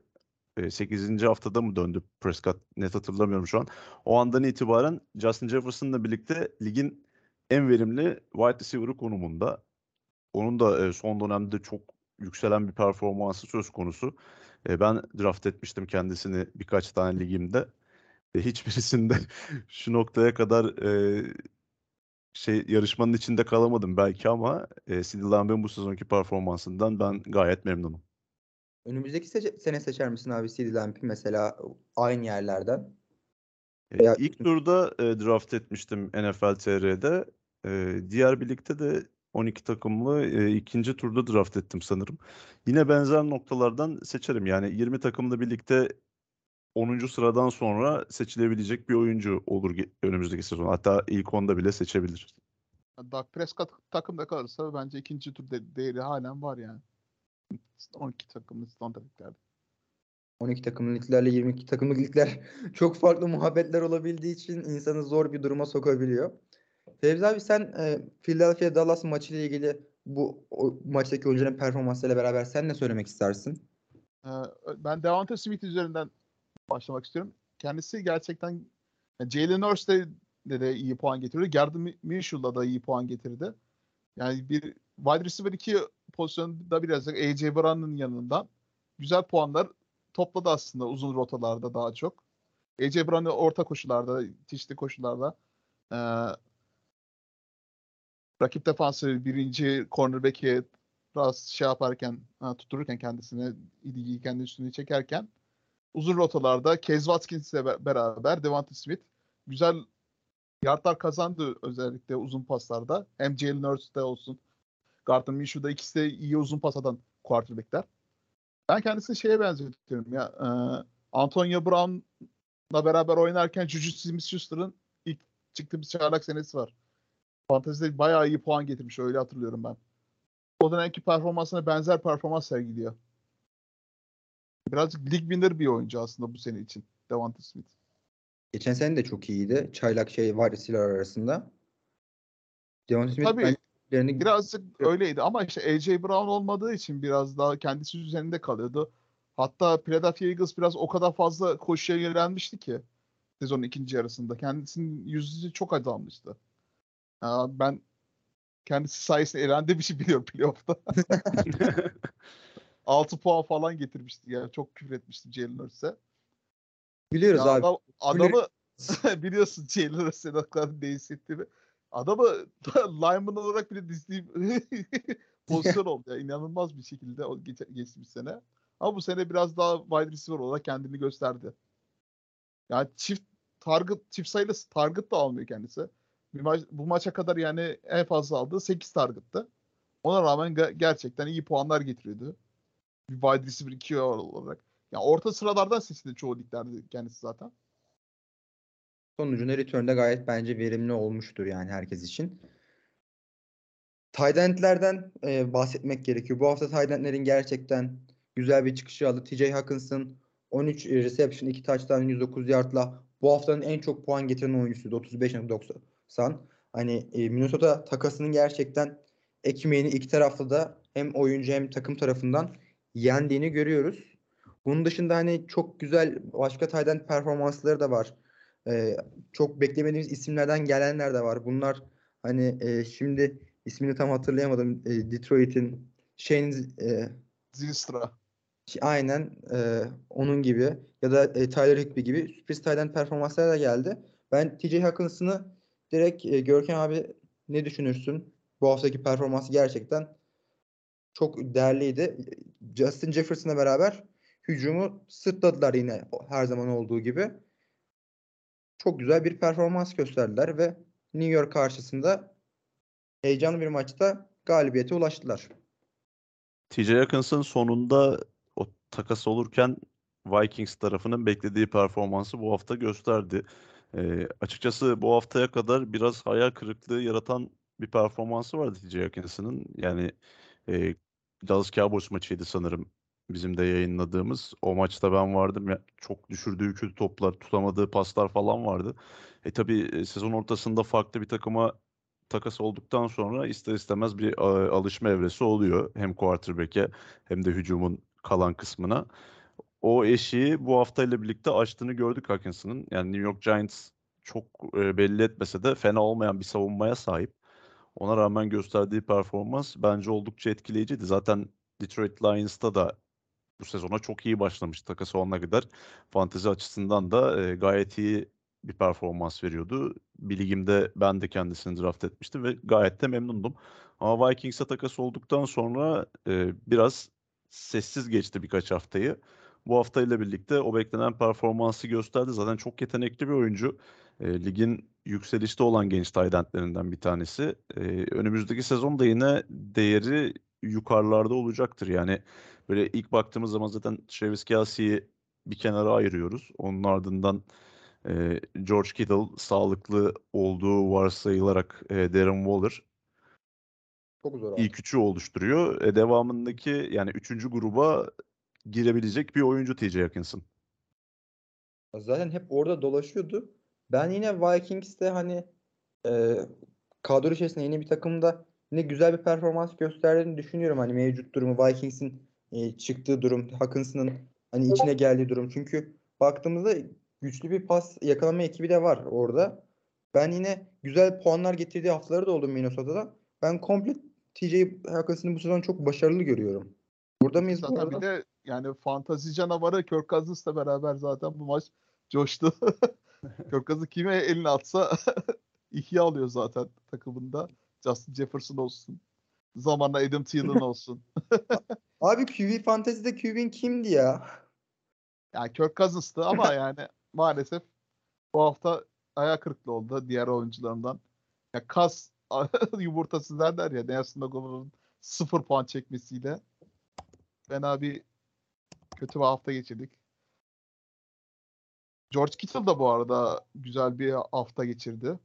8. haftada mı döndü Prescott net hatırlamıyorum şu an. O andan itibaren Justin Jefferson'la birlikte ligin en verimli wide receiver'ı konumunda. Onun da son dönemde çok yükselen bir performansı söz konusu. Ben draft etmiştim kendisini birkaç tane ligimde. Hiçbirisinde şu noktaya kadar şey yarışmanın içinde kalamadım belki ama e, CD Lamb'in bu sezonki performansından ben gayet memnunum. Önümüzdeki seçe- sene seçer misin abi CD Lamp'i mesela aynı yerlerden? E, ilk turda e, draft etmiştim NFL TR'de. E, diğer birlikte de 12 takımlı e, ikinci turda draft ettim sanırım. Yine benzer noktalardan seçerim. Yani 20 takımla birlikte 10. sıradan sonra seçilebilecek bir oyuncu olur önümüzdeki sezon. Hatta ilk 10'da bile seçebilir. Dak Prescott takımda kalırsa bence ikinci tur de- değeri halen var yani. 12 takımlı standart liglerde. 12 takımlı liglerle 22 takımlı ligler çok farklı muhabbetler olabildiği için insanı zor bir duruma sokabiliyor. Fevzi abi sen e, Philadelphia Dallas maçı ile ilgili bu o, maçtaki oyuncuların performansıyla beraber sen ne söylemek istersin? Ee, ben Devonta Smith üzerinden başlamak istiyorum. Kendisi gerçekten yani Jalen Hurst'e de, de iyi puan getirdi. Gardner Minshew'la da iyi puan getirdi. Yani bir wide receiver 2 pozisyonunda biraz AJ Brown'un yanından güzel puanlar topladı aslında uzun rotalarda daha çok. AJ Brown'u orta koşularda, çeşitli koşularda ee, rakip defansı birinci cornerback'i biraz şey yaparken, ha, tuttururken kendisine ilgiyi kendi üstüne çekerken uzun rotalarda Kez Watkins'le be- beraber Devonta Smith güzel yardlar kazandı özellikle uzun paslarda. Hem Jalen Hurts'te olsun, Gardner Minshew'da ikisi de iyi uzun pas atan quarterback'ler. Ben kendisini şeye benzetiyorum ya. E, Antonio Brown'la beraber oynarken Juju Smith-Schuster'ın ilk çıktığı bir çaylak senesi var. Fantezide bayağı iyi puan getirmiş öyle hatırlıyorum ben. O dönemki performansına benzer performans sergiliyor. Birazcık lig winner bir oyuncu aslında bu sene için Devonta Smith. Geçen sene de çok iyiydi. Çaylak şey var receiver arasında. Devonta Smith Tabii. Bence Birazcık öyleydi ama işte AJ Brown olmadığı için biraz daha kendisi üzerinde kalıyordu. Hatta Philadelphia Eagles biraz o kadar fazla koşuya yönelmişti ki sezonun ikinci yarısında. Kendisinin yüzü çok azalmıştı. Aa, ben kendisi sayesinde elendi bir şey biliyorum playoff'ta. 6 puan falan getirmişti yani. Çok küfür etmiştim Jalen Hurts'e. biliyoruz Ya abi. adam, adamı biliyorsun Jalen Hurts'e ne kadar ne. Adamı lineman olarak bile dizdiğim pozisyon oldu. Ya. İnanılmaz bir şekilde o geç, geçmiş sene. Ama bu sene biraz daha wide receiver olarak kendini gösterdi. Yani çift target, çift sayılı target da almıyor kendisi. Bir maç, bu maça kadar yani en fazla aldığı 8 target'tı. Ona rağmen ge- gerçekten iyi puanlar getiriyordu. Bir wide receiver 2 olarak. Yani orta sıralardan seçildi çoğu liglerde kendisi zaten. Sonucunda return'de gayet bence verimli olmuştur yani herkes için. Tight end'lerden e, bahsetmek gerekiyor. Bu hafta tight end'lerin gerçekten güzel bir çıkışı aldı. TJ Hawkinson 13 reception, 2 touchdown, 109 yardla bu haftanın en çok puan getiren oyuncusuydu. 35.90. Hani e, Minnesota takasının gerçekten ekmeğini iki taraflı da hem oyuncu hem takım tarafından yendiğini görüyoruz. Bunun dışında hani çok güzel başka end performansları da var. Ee, çok beklemediğimiz isimlerden gelenler de var. Bunlar hani e, şimdi ismini tam hatırlayamadım. E, Detroit'in Shane e, Zinstra. aynen e, onun gibi ya da e, Tyler Higby gibi sürpriz tight end performansları da geldi. Ben TJ Hawkinson'ı direkt e, Görkem abi ne düşünürsün? Bu haftaki performansı gerçekten çok değerliydi. Justin Jefferson'la beraber hücumu sırtladılar yine her zaman olduğu gibi. Çok güzel bir performans gösterdiler ve New York karşısında heyecanlı bir maçta galibiyete ulaştılar. TJ Hawkinson sonunda o takas olurken Vikings tarafının beklediği performansı bu hafta gösterdi. Ee, açıkçası bu haftaya kadar biraz hayal kırıklığı yaratan bir performansı vardı TJ Hawkinson'ın. Yani e, Dallas Cowboys maçıydı sanırım bizim de yayınladığımız. O maçta ben vardım. Ya, çok düşürdüğü kötü toplar, tutamadığı paslar falan vardı. E tabii e, sezon ortasında farklı bir takıma takas olduktan sonra ister istemez bir a, alışma evresi oluyor. Hem quarterback'e hem de hücumun kalan kısmına. O eşiği bu haftayla birlikte açtığını gördük Hawkinson'ın. Yani New York Giants çok e, belli etmese de fena olmayan bir savunmaya sahip. Ona rağmen gösterdiği performans bence oldukça etkileyiciydi. Zaten Detroit Lions'ta da bu sezona çok iyi başlamış takas olana kadar. Fantezi açısından da e, gayet iyi bir performans veriyordu. Bir ligimde ben de kendisini draft etmiştim ve gayet de memnundum. Ama Vikings'e takas olduktan sonra e, biraz sessiz geçti birkaç haftayı. Bu haftayla birlikte o beklenen performansı gösterdi. Zaten çok yetenekli bir oyuncu. E, ligin yükselişte olan genç tight endlerinden bir tanesi. Ee, önümüzdeki sezonda yine değeri yukarılarda olacaktır. Yani böyle ilk baktığımız zaman zaten Travis Kelce'yi bir kenara ayırıyoruz. Onun ardından e, George Kittle sağlıklı olduğu varsayılarak e, Darren Waller Çok zor abi. ilk üçü oluşturuyor. E, devamındaki yani üçüncü gruba girebilecek bir oyuncu TJ Hawkinson. Zaten hep orada dolaşıyordu. Ben yine Vikings'te hani e, kadro içerisinde yeni bir takımda yine güzel bir performans gösterdiğini düşünüyorum. Hani mevcut durumu Vikings'in e, çıktığı durum, Hawkinson'ın hani içine geldiği durum. Çünkü baktığımızda güçlü bir pas yakalama ekibi de var orada. Ben yine güzel puanlar getirdiği haftaları da oldu Minnesota'da. Ben komple TJ Hawkinson'ı bu sezon çok başarılı görüyorum. Burada mıyız bu Zaten arada? bir de yani fantazi canavarı Kirk Cousins'la beraber zaten bu maç coştu. Kirk Cousins kime elini atsa ihya alıyor zaten takımında. Justin Jefferson olsun. Zamanla Adam Thielen olsun. Abi QB Fantasy'de QB'in kimdi ya? Yani Kirk Cousins'tı ama yani maalesef bu hafta ayağı kırıklı oldu diğer oyuncularından. Ya kas yumurtası derler ya Nelson Aguilar'ın sıfır puan çekmesiyle. Fena bir kötü bir hafta geçirdik. George Kittle da bu arada güzel bir hafta geçirdi.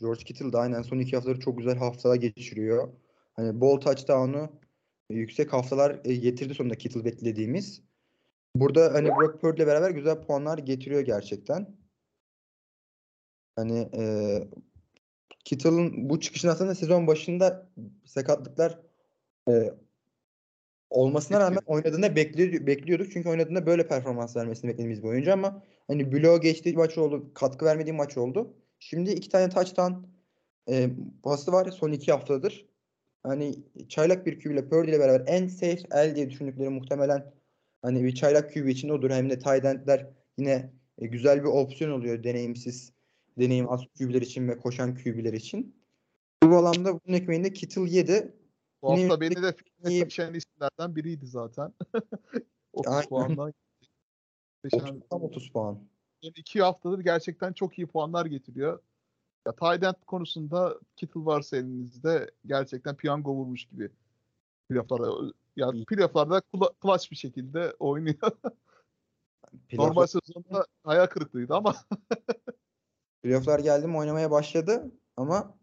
George Kittle da aynen son iki haftaları çok güzel haftalar geçiriyor. Hani bol touchdown'u yüksek haftalar e, getirdi sonunda Kittle beklediğimiz. Burada hani Brock Purdy ile beraber güzel puanlar getiriyor gerçekten. Hani e, Kittle'ın bu çıkışın aslında sezon başında sakatlıklar e, olmasına rağmen oynadığında bekliyor, bekliyorduk. Çünkü oynadığında böyle performans vermesini beklediğimiz bir oyuncu ama hani bloğa geçtiği maç oldu. Katkı vermediği maç oldu. Şimdi iki tane touchdown e, pası var son iki haftadır. Hani çaylak bir QB ile Purdy ile beraber en safe el diye düşündükleri muhtemelen hani bir çaylak QB için odur. Hem de tight endler yine e, güzel bir opsiyon oluyor deneyimsiz, deneyim az QB'ler için ve koşan QB'ler için. Bu alanda bunun ekmeğinde Kittle yedi. Bu Yine hafta beni de fitness düşen isimlerden biriydi zaten. 30 Aynen. puandan. 30, tam 30 puan. son iki haftadır gerçekten çok iyi puanlar getiriyor. Ya tight end konusunda Kittle varsa elinizde gerçekten piyango vurmuş gibi. Playoff'larda ya İyi. playoff'larda kula- clutch bir şekilde oynuyor. Normal Playoff'lar, sezonda hayal kırıklığıydı ama playoff'lar geldi mi oynamaya başladı ama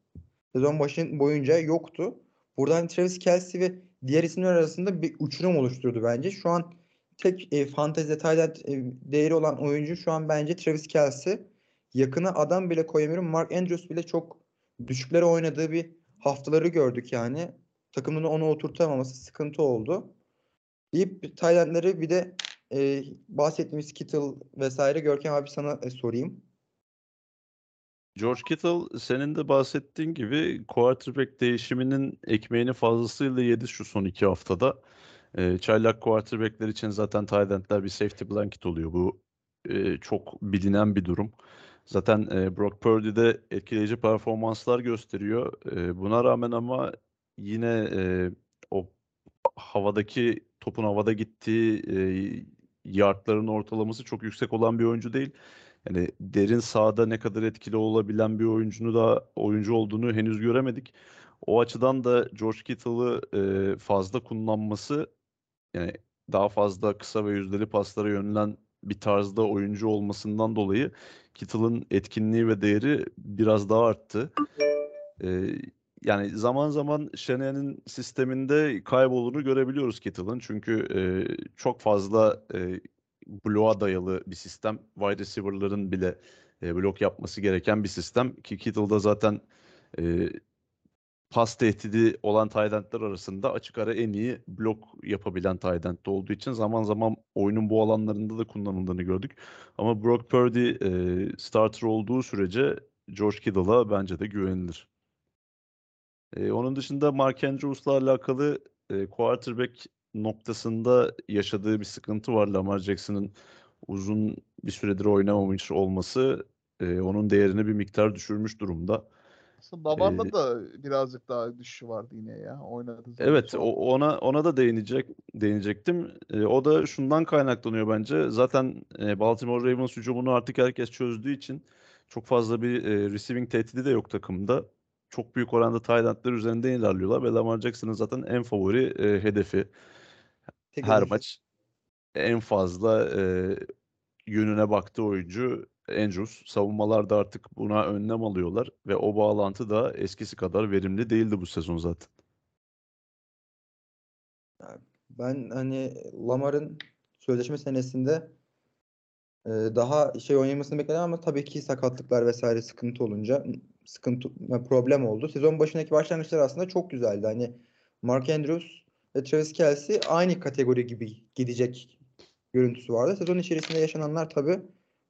sezon başın boyunca yoktu. Buradan Travis Kelce ve diğer isimler arasında bir uçurum oluşturdu bence. Şu an tek e, fantezi end, e, değeri olan oyuncu şu an bence Travis Kelce. Yakına adam bile koyamıyorum. Mark Andrews bile çok düşüklere oynadığı bir haftaları gördük yani. Takımın onu oturtamaması sıkıntı oldu. Deyip endleri bir de e, bahsettiğimiz Kittle vesaire Görkem abi sana e, sorayım. George Kittle senin de bahsettiğin gibi quarterback değişiminin ekmeğini fazlasıyla yedi şu son iki haftada. Ee, çaylak quarterbackler için zaten tight bir safety blanket oluyor. Bu e, çok bilinen bir durum. Zaten e, Brock Purdy de etkileyici performanslar gösteriyor. E, buna rağmen ama yine e, o havadaki topun havada gittiği e, yardların ortalaması çok yüksek olan bir oyuncu değil. Yani derin sahada ne kadar etkili olabilen bir oyuncunu da oyuncu olduğunu henüz göremedik. O açıdan da George Kittle'ı e, fazla kullanması yani daha fazla kısa ve yüzdeli paslara yönelen bir tarzda oyuncu olmasından dolayı Kittle'ın etkinliği ve değeri biraz daha arttı. E, yani zaman zaman Shanahan'ın sisteminde kaybolduğunu görebiliyoruz Kittle'ın. Çünkü e, çok fazla e, bloğa dayalı bir sistem. Wide receiver'ların bile e, blok yapması gereken bir sistem. Ki Kittle'da zaten e, pas tehdidi olan endler arasında açık ara en iyi blok yapabilen end olduğu için zaman zaman oyunun bu alanlarında da kullanıldığını gördük. Ama Brock Purdy e, starter olduğu sürece George Kittle'a bence de güvenilir. E, onun dışında Mark Andrews'la alakalı e, quarterback noktasında yaşadığı bir sıkıntı var. Lamar Jackson'ın uzun bir süredir oynamamış olması e, onun değerini bir miktar düşürmüş durumda. Aslında Lamar'da Ee, da birazcık daha düşüşü vardı yine ya. Zaman Evet, o, ona ona da değinecek değinecektim. E, o da şundan kaynaklanıyor bence. Zaten e, Baltimore Ravens hücumunu artık herkes çözdüğü için çok fazla bir e, receiving tehdidi de yok takımda. Çok büyük oranda Taylandlar üzerinde ilerliyorlar ve Lamar Jackson'ın zaten en favori e, hedefi. Tek Her maç en fazla e, yönüne baktığı oyuncu Andrews. Savunmalar da artık buna önlem alıyorlar ve o bağlantı da eskisi kadar verimli değildi bu sezon zaten. Ben hani Lamar'ın sözleşme senesinde e, daha şey oynamasını bekledim ama tabii ki sakatlıklar vesaire sıkıntı olunca sıkıntı problem oldu. Sezon başındaki başlangıçlar aslında çok güzeldi. Hani Mark Andrews ve Travis Kelce aynı kategori gibi gidecek görüntüsü vardı. Sezon içerisinde yaşananlar tabii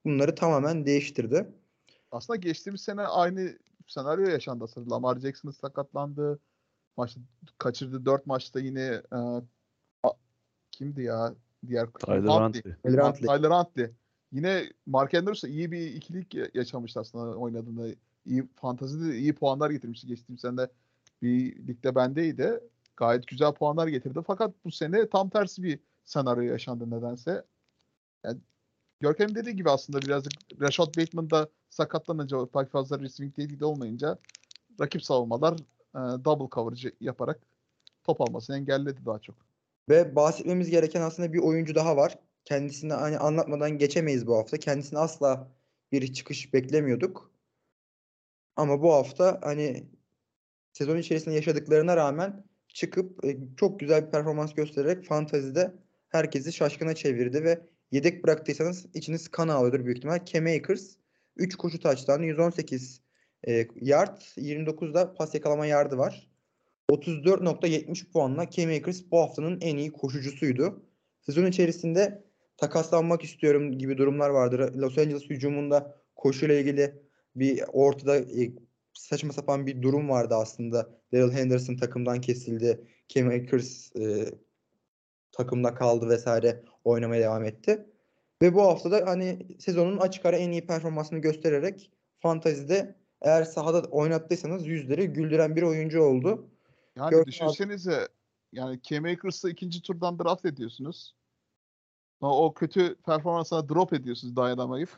bunları tamamen değiştirdi. Aslında geçtiğimiz sene aynı senaryo yaşandı aslında. Lamar Jackson sakatlandı. Maçta kaçırdı. Dört maçta yine e, a- kimdi ya? Diğer Tyler Huntley. Huntley. Tyler Huntley. Tyler Huntley. Yine Mark Andrews da iyi bir ikilik ya- yaşamıştı aslında oynadığında. İyi fantazide de iyi puanlar getirmişti. Geçtiğim sene bir ligde bendeydi. Gayet güzel puanlar getirdi. Fakat bu sene tam tersi bir senaryo yaşandı nedense. Yani Görkem dediği gibi aslında birazcık Rashad Bateman da sakatlanınca pek fazla receiving tehdidi olmayınca rakip savunmalar e, double coverage yaparak top almasını engelledi daha çok. Ve bahsetmemiz gereken aslında bir oyuncu daha var. Kendisini hani anlatmadan geçemeyiz bu hafta. Kendisini asla bir çıkış beklemiyorduk. Ama bu hafta hani sezon içerisinde yaşadıklarına rağmen çıkıp e, çok güzel bir performans göstererek fantazide herkesi şaşkına çevirdi ve yedek bıraktıysanız içiniz kan ağlıyordur büyük ihtimal. Cam Akers 3 koşu taçtan 118 e, yard 29'da pas yakalama yardı var. 34.70 puanla Cam Akers bu haftanın en iyi koşucusuydu. Sezon içerisinde takaslanmak istiyorum gibi durumlar vardır. Los Angeles hücumunda koşuyla ilgili bir ortada e, saçma sapan bir durum vardı aslında. Daryl Henderson takımdan kesildi. Cam Akers e, takımda kaldı vesaire oynamaya devam etti. Ve bu hafta da hani sezonun açık ara en iyi performansını göstererek fantazide eğer sahada oynattıysanız yüzleri güldüren bir oyuncu oldu. Yani abi- düşünsenize yani Cam Akers'ı ikinci turdan draft ediyorsunuz. Sonra o kötü performansına drop ediyorsunuz dayanamayıp.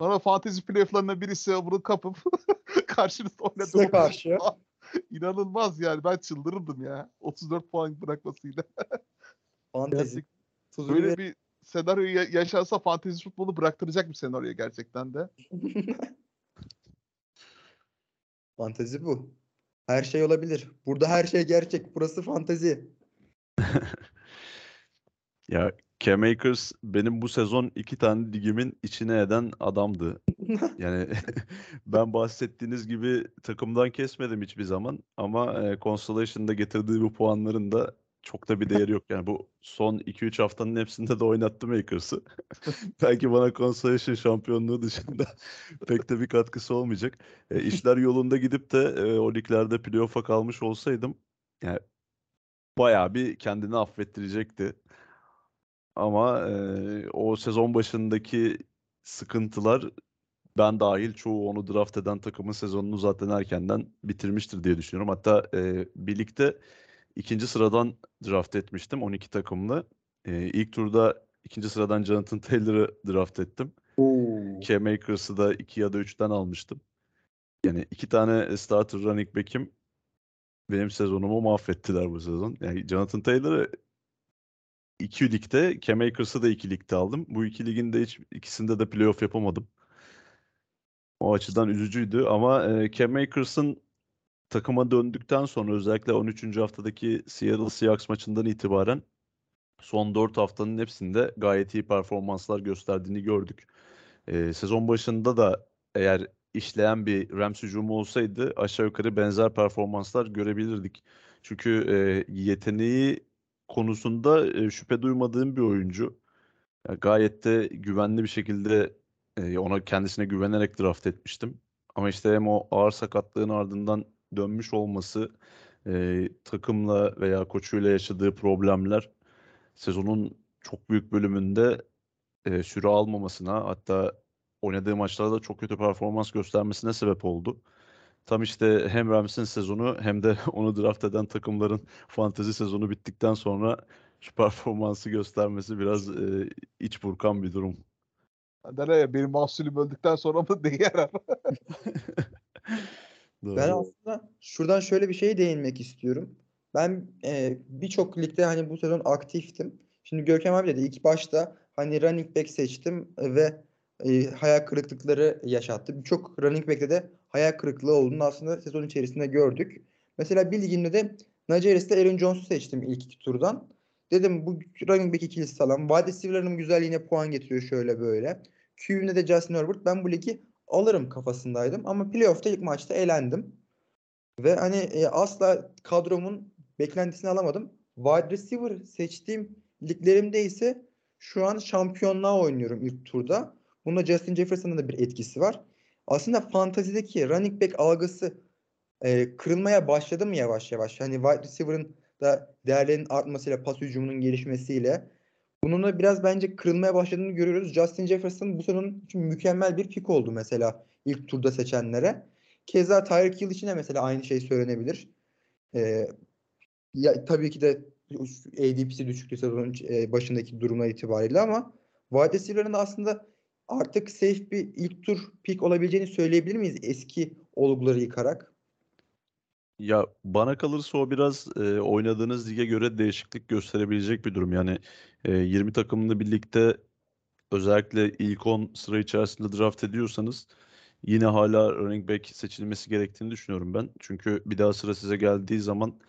Sonra fantasy playoff'larına birisi bunu kapıp karşınızda oynadı. Size karşı. İnanılmaz yani ben çıldırırdım ya. 34 puan bırakmasıyla. Fantezi. Tuzunu Böyle bir senaryo ya- yaşansa fantezi futbolu bıraktıracak bir senaryo gerçekten de. Fantezi bu. Her şey olabilir. Burada her şey gerçek. Burası fantezi. Ya Cam Akers benim bu sezon iki tane ligimin içine eden adamdı. Yani ben bahsettiğiniz gibi takımdan kesmedim hiçbir zaman ama e, Constellation'da getirdiği bu puanların da çok da bir değeri yok. Yani bu son 2-3 haftanın hepsinde de oynattım Akers'ı. Belki bana Constellation şampiyonluğu dışında pek de bir katkısı olmayacak. E, işler yolunda gidip de e, o liglerde playoff'a kalmış olsaydım yani bayağı bir kendini affettirecekti. Ama e, o sezon başındaki sıkıntılar ben dahil çoğu onu draft eden takımın sezonunu zaten erkenden bitirmiştir diye düşünüyorum. Hatta e, birlikte ikinci sıradan draft etmiştim 12 takımlı. E, ilk turda ikinci sıradan Jonathan Taylor'ı draft ettim. Oo. Cam Akers'ı da 2 ya da 3'ten almıştım. Yani iki tane starter running back'im benim sezonumu mahvettiler bu sezon. Yani Jonathan Taylor'ı iki ligde, Cam Akers'ı da iki ligde aldım. Bu iki ligin de hiç ikisinde de playoff yapamadım. O açıdan üzücüydü ama e, Cam Akers'ın takıma döndükten sonra özellikle 13. haftadaki Seattle Seahawks maçından itibaren son 4 haftanın hepsinde gayet iyi performanslar gösterdiğini gördük. E, sezon başında da eğer işleyen bir Rams hücumu olsaydı aşağı yukarı benzer performanslar görebilirdik. Çünkü e, yeteneği konusunda e, şüphe duymadığım bir oyuncu. Ya gayet de güvenli bir şekilde e, ona kendisine güvenerek draft etmiştim. Ama işte hem o ağır sakatlığın ardından dönmüş olması, e, takımla veya koçuyla yaşadığı problemler sezonun çok büyük bölümünde e, süre almamasına hatta oynadığı maçlarda çok kötü performans göstermesine sebep oldu. Tam işte hem Rams'in sezonu hem de onu draft eden takımların fantezi sezonu bittikten sonra şu performansı göstermesi biraz e, iç burkan bir durum. Derler ya benim mahsulüm öldükten sonra mı diye yarar. Ben Doğru. aslında şuradan şöyle bir şeye değinmek istiyorum. Ben e, birçok ligde hani bu sezon aktiftim. Şimdi Görkem abi dedi ilk başta hani running back seçtim ve e, hayal kırıklıkları yaşattı. Birçok running back'te de hayal kırıklığı olduğunu aslında sezon içerisinde gördük. Mesela bir ligimde de Najeris'te Aaron Jones'u seçtim ilk iki turdan. Dedim bu running back ikilisi sağlam. Wide receiver'larım güzel yine puan getiriyor şöyle böyle. QB'mde de Justin Herbert. Ben bu ligi alırım kafasındaydım. Ama playoff'ta ilk maçta elendim. Ve hani e, asla kadromun beklentisini alamadım. Wide receiver seçtiğim liglerimde ise şu an şampiyonluğa oynuyorum ilk turda. Bunda Justin Jefferson'ın da bir etkisi var. Aslında fantazideki running back algısı e, kırılmaya başladı mı yavaş yavaş? Hani wide receiver'ın da değerlerinin artmasıyla, pas hücumunun gelişmesiyle bununla biraz bence kırılmaya başladığını görüyoruz. Justin Jefferson bu sezon için mükemmel bir pick oldu mesela ilk turda seçenlere. Keza Tyreek Hill için de mesela aynı şey söylenebilir. Ee, ya, tabii ki de ADP'si düşüktü sezonun e, başındaki durumlar itibariyle ama wide da aslında artık safe bir ilk tur pick olabileceğini söyleyebilir miyiz eski olguları yıkarak? Ya bana kalırsa o biraz e, oynadığınız lige göre değişiklik gösterebilecek bir durum. Yani e, 20 takımlı birlikte özellikle ilk 10 sıra içerisinde draft ediyorsanız yine hala running back seçilmesi gerektiğini düşünüyorum ben. Çünkü bir daha sıra size geldiği zaman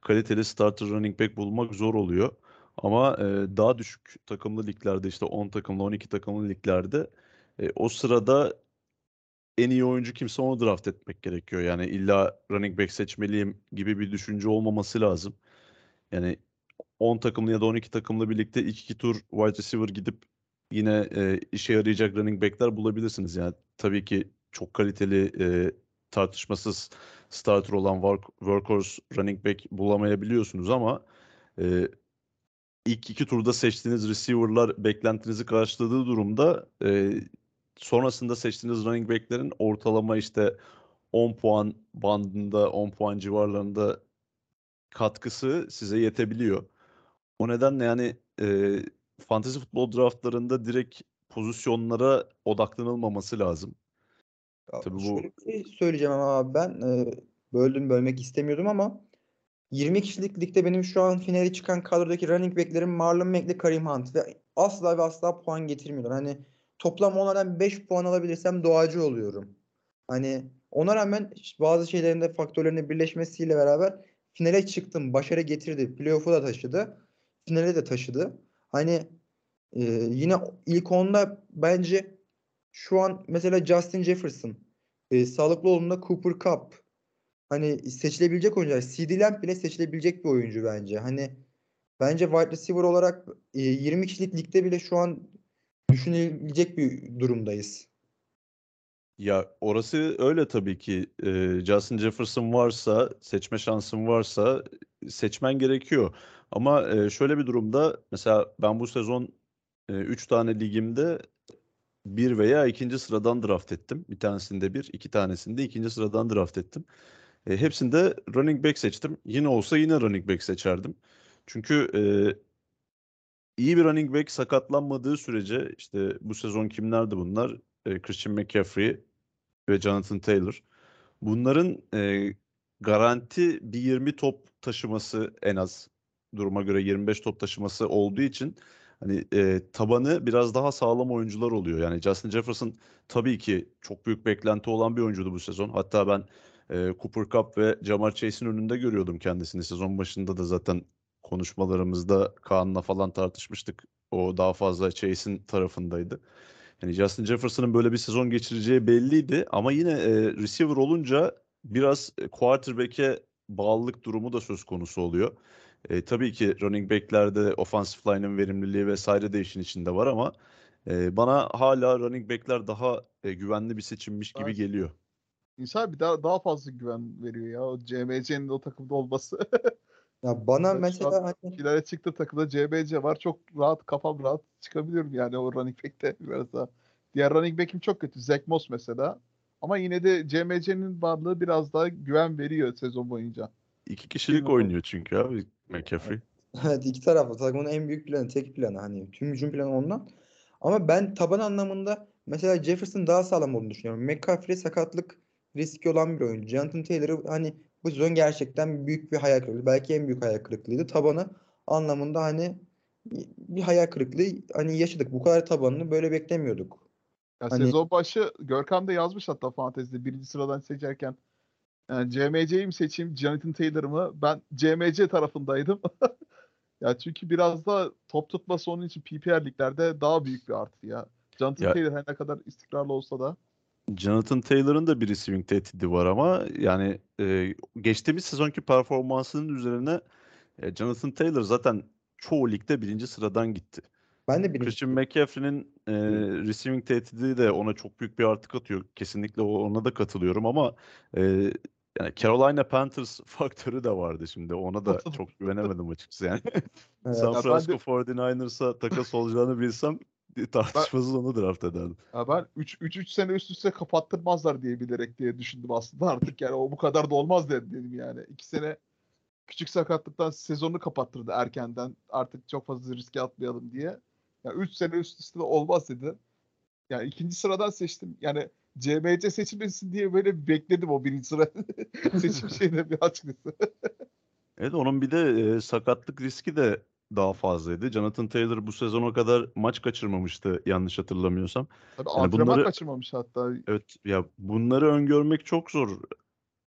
kaliteli starter running back bulmak zor oluyor. Ama e, daha düşük takımlı liglerde işte 10 takımlı 12 takımlı liglerde e, o sırada en iyi oyuncu kimse onu draft etmek gerekiyor. Yani illa running back seçmeliyim gibi bir düşünce olmaması lazım. Yani 10 takımlı ya da 12 takımlı birlikte 2-2 tur wide receiver gidip yine e, işe yarayacak running back'ler bulabilirsiniz. Yani tabii ki çok kaliteli e, tartışmasız starter olan work, workhorse running back bulamayabiliyorsunuz ama e, ilk iki turda seçtiğiniz receiver'lar beklentinizi karşıladığı durumda e, sonrasında seçtiğiniz running back'lerin ortalama işte 10 puan bandında 10 puan civarlarında katkısı size yetebiliyor. O nedenle yani e, fantasy futbol draftlarında direkt pozisyonlara odaklanılmaması lazım. Ya Tabii bu- şey söyleyeceğim ama abi ben e, böldüm bölmek istemiyordum ama 20 kişilik ligde benim şu an finale çıkan kadrodaki running back'lerim Marlon Mack ile Kareem Hunt ve asla ve asla puan getirmiyorlar. Hani toplam onlardan 5 puan alabilirsem doğacı oluyorum. Hani ona rağmen bazı şeylerin de faktörlerinin birleşmesiyle beraber finale çıktım. Başarı getirdi. Playoff'u da taşıdı. Finale de taşıdı. Hani e, yine ilk 10'da bence şu an mesela Justin Jefferson, e, sağlıklı olduğunda Cooper Cup, hani seçilebilecek oyuncular. CD Lamb bile seçilebilecek bir oyuncu bence. Hani bence wide receiver olarak e, 20 kişilik ligde bile şu an düşünülecek bir durumdayız. Ya orası öyle tabii ki. Ee, Justin Jefferson varsa, seçme şansın varsa seçmen gerekiyor. Ama e, şöyle bir durumda mesela ben bu sezon 3 tane ligimde bir veya ikinci sıradan draft ettim. Bir tanesinde bir, iki tanesinde ikinci sıradan draft ettim. E, hepsinde running back seçtim. Yine olsa yine running back seçerdim. Çünkü e, iyi bir running back sakatlanmadığı sürece işte bu sezon kimlerdi bunlar? E, Christian McCaffrey ve Jonathan Taylor. Bunların e, garanti bir 20 top taşıması en az duruma göre 25 top taşıması olduğu için hani e, tabanı biraz daha sağlam oyuncular oluyor. Yani Justin Jefferson tabii ki çok büyük beklenti olan bir oyuncuydu bu sezon. Hatta ben e, Cooper Cup ve Jamar Chase'in önünde görüyordum kendisini. Sezon başında da zaten konuşmalarımızda Kaan'la falan tartışmıştık. O daha fazla Chase'in tarafındaydı. Yani Justin Jefferson'ın böyle bir sezon geçireceği belliydi ama yine e, receiver olunca biraz e, quarterback'e bağlılık durumu da söz konusu oluyor. E, tabii ki running back'lerde offensive line'ın verimliliği vesaire de işin içinde var ama e, bana hala running back'ler daha e, güvenli bir seçimmiş gibi Evet. geliyor. İnsan bir daha daha fazla güven veriyor ya o CMC'nin o takımda olması. Ya bana şu mesela an hani Finale çıktı takımda CMC var. Çok rahat kafam rahat çıkabiliyorum yani o running back'te biraz daha. Diğer running back'im çok kötü. Zach Moss mesela. Ama yine de CMC'nin varlığı biraz daha güven veriyor sezon boyunca. İki kişilik Bilmiyorum. oynuyor çünkü abi McCaffrey. Evet iki taraflı takımın en büyük planı, tek planı hani tüm hücum planı ondan. Ama ben taban anlamında mesela Jefferson daha sağlam olduğunu düşünüyorum. McCaffrey sakatlık riski olan bir oyuncu. Jonathan Taylor'ı hani bu sezon gerçekten büyük bir hayal kırıklığı. Belki en büyük hayal kırıklığıydı. Tabanı anlamında hani bir hayal kırıklığı hani yaşadık. Bu kadar tabanını böyle beklemiyorduk. Ya Hani- sezon başı Görkem de yazmış hatta fantezide birinci sıradan seçerken. Yani CMC'yi mi seçeyim, Jonathan Taylor mı? Ben CMC tarafındaydım. ya çünkü biraz da top tutması onun için PPR liglerde daha büyük bir artı ya. Jonathan Ya- Taylor her ne kadar istikrarlı olsa da. Jonathan Taylor'ın da bir receiving tehdidi var ama yani e, geçtiğimiz sezonki performansının üzerine e, Jonathan Taylor zaten çoğu ligde birinci sıradan gitti. Ben de birinci Christian McCaffrey'nin e, receiving tehdidi de ona çok büyük bir artı katıyor. Kesinlikle ona da katılıyorum ama e, yani Carolina Panthers faktörü de vardı şimdi. Ona da çok güvenemedim açıkçası yani. Evet. San Francisco de- 49ers'a takas olacağını bilsem tartışmasız onu draft ederdim. Ya ben 3-3 sene üst üste kapattırmazlar diye bilerek diye düşündüm aslında artık yani o bu kadar da olmaz dedim, yani. 2 sene küçük sakatlıktan sezonu kapattırdı erkenden. Artık çok fazla riske atmayalım diye. Ya 3 sene üst üste de olmaz dedi. Yani ikinci sıradan seçtim. Yani CMC seçilmesin diye böyle bekledim o birinci sıra seçim şeyinde bir açıkçası. Evet onun bir de e, sakatlık riski de daha fazlaydı. Jonathan Taylor bu sezon o kadar maç kaçırmamıştı yanlış hatırlamıyorsam. Tabii Yani antrenman bunları- kaçırmamış hatta. Evet ya bunları öngörmek çok zor.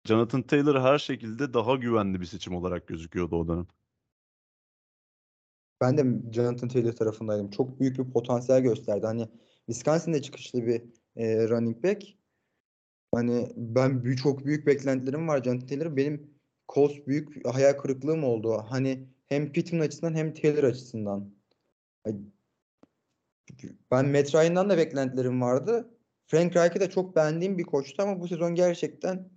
Jonathan Taylor her şekilde daha güvenli bir seçim olarak gözüküyordu o dönem. Ben de Jonathan Taylor tarafındaydım. Çok büyük bir potansiyel gösterdi. Hani Wisconsin'de çıkışlı bir e, running back. Hani ben büyük, çok büyük beklentilerim var Jonathan Taylor. Benim Colts büyük hayal kırıklığım oldu. Hani hem Pittman açısından hem Taylor açısından. Ben Matt Ryan'dan da beklentilerim vardı. Frank Reich'i de çok beğendiğim bir koçtu ama bu sezon gerçekten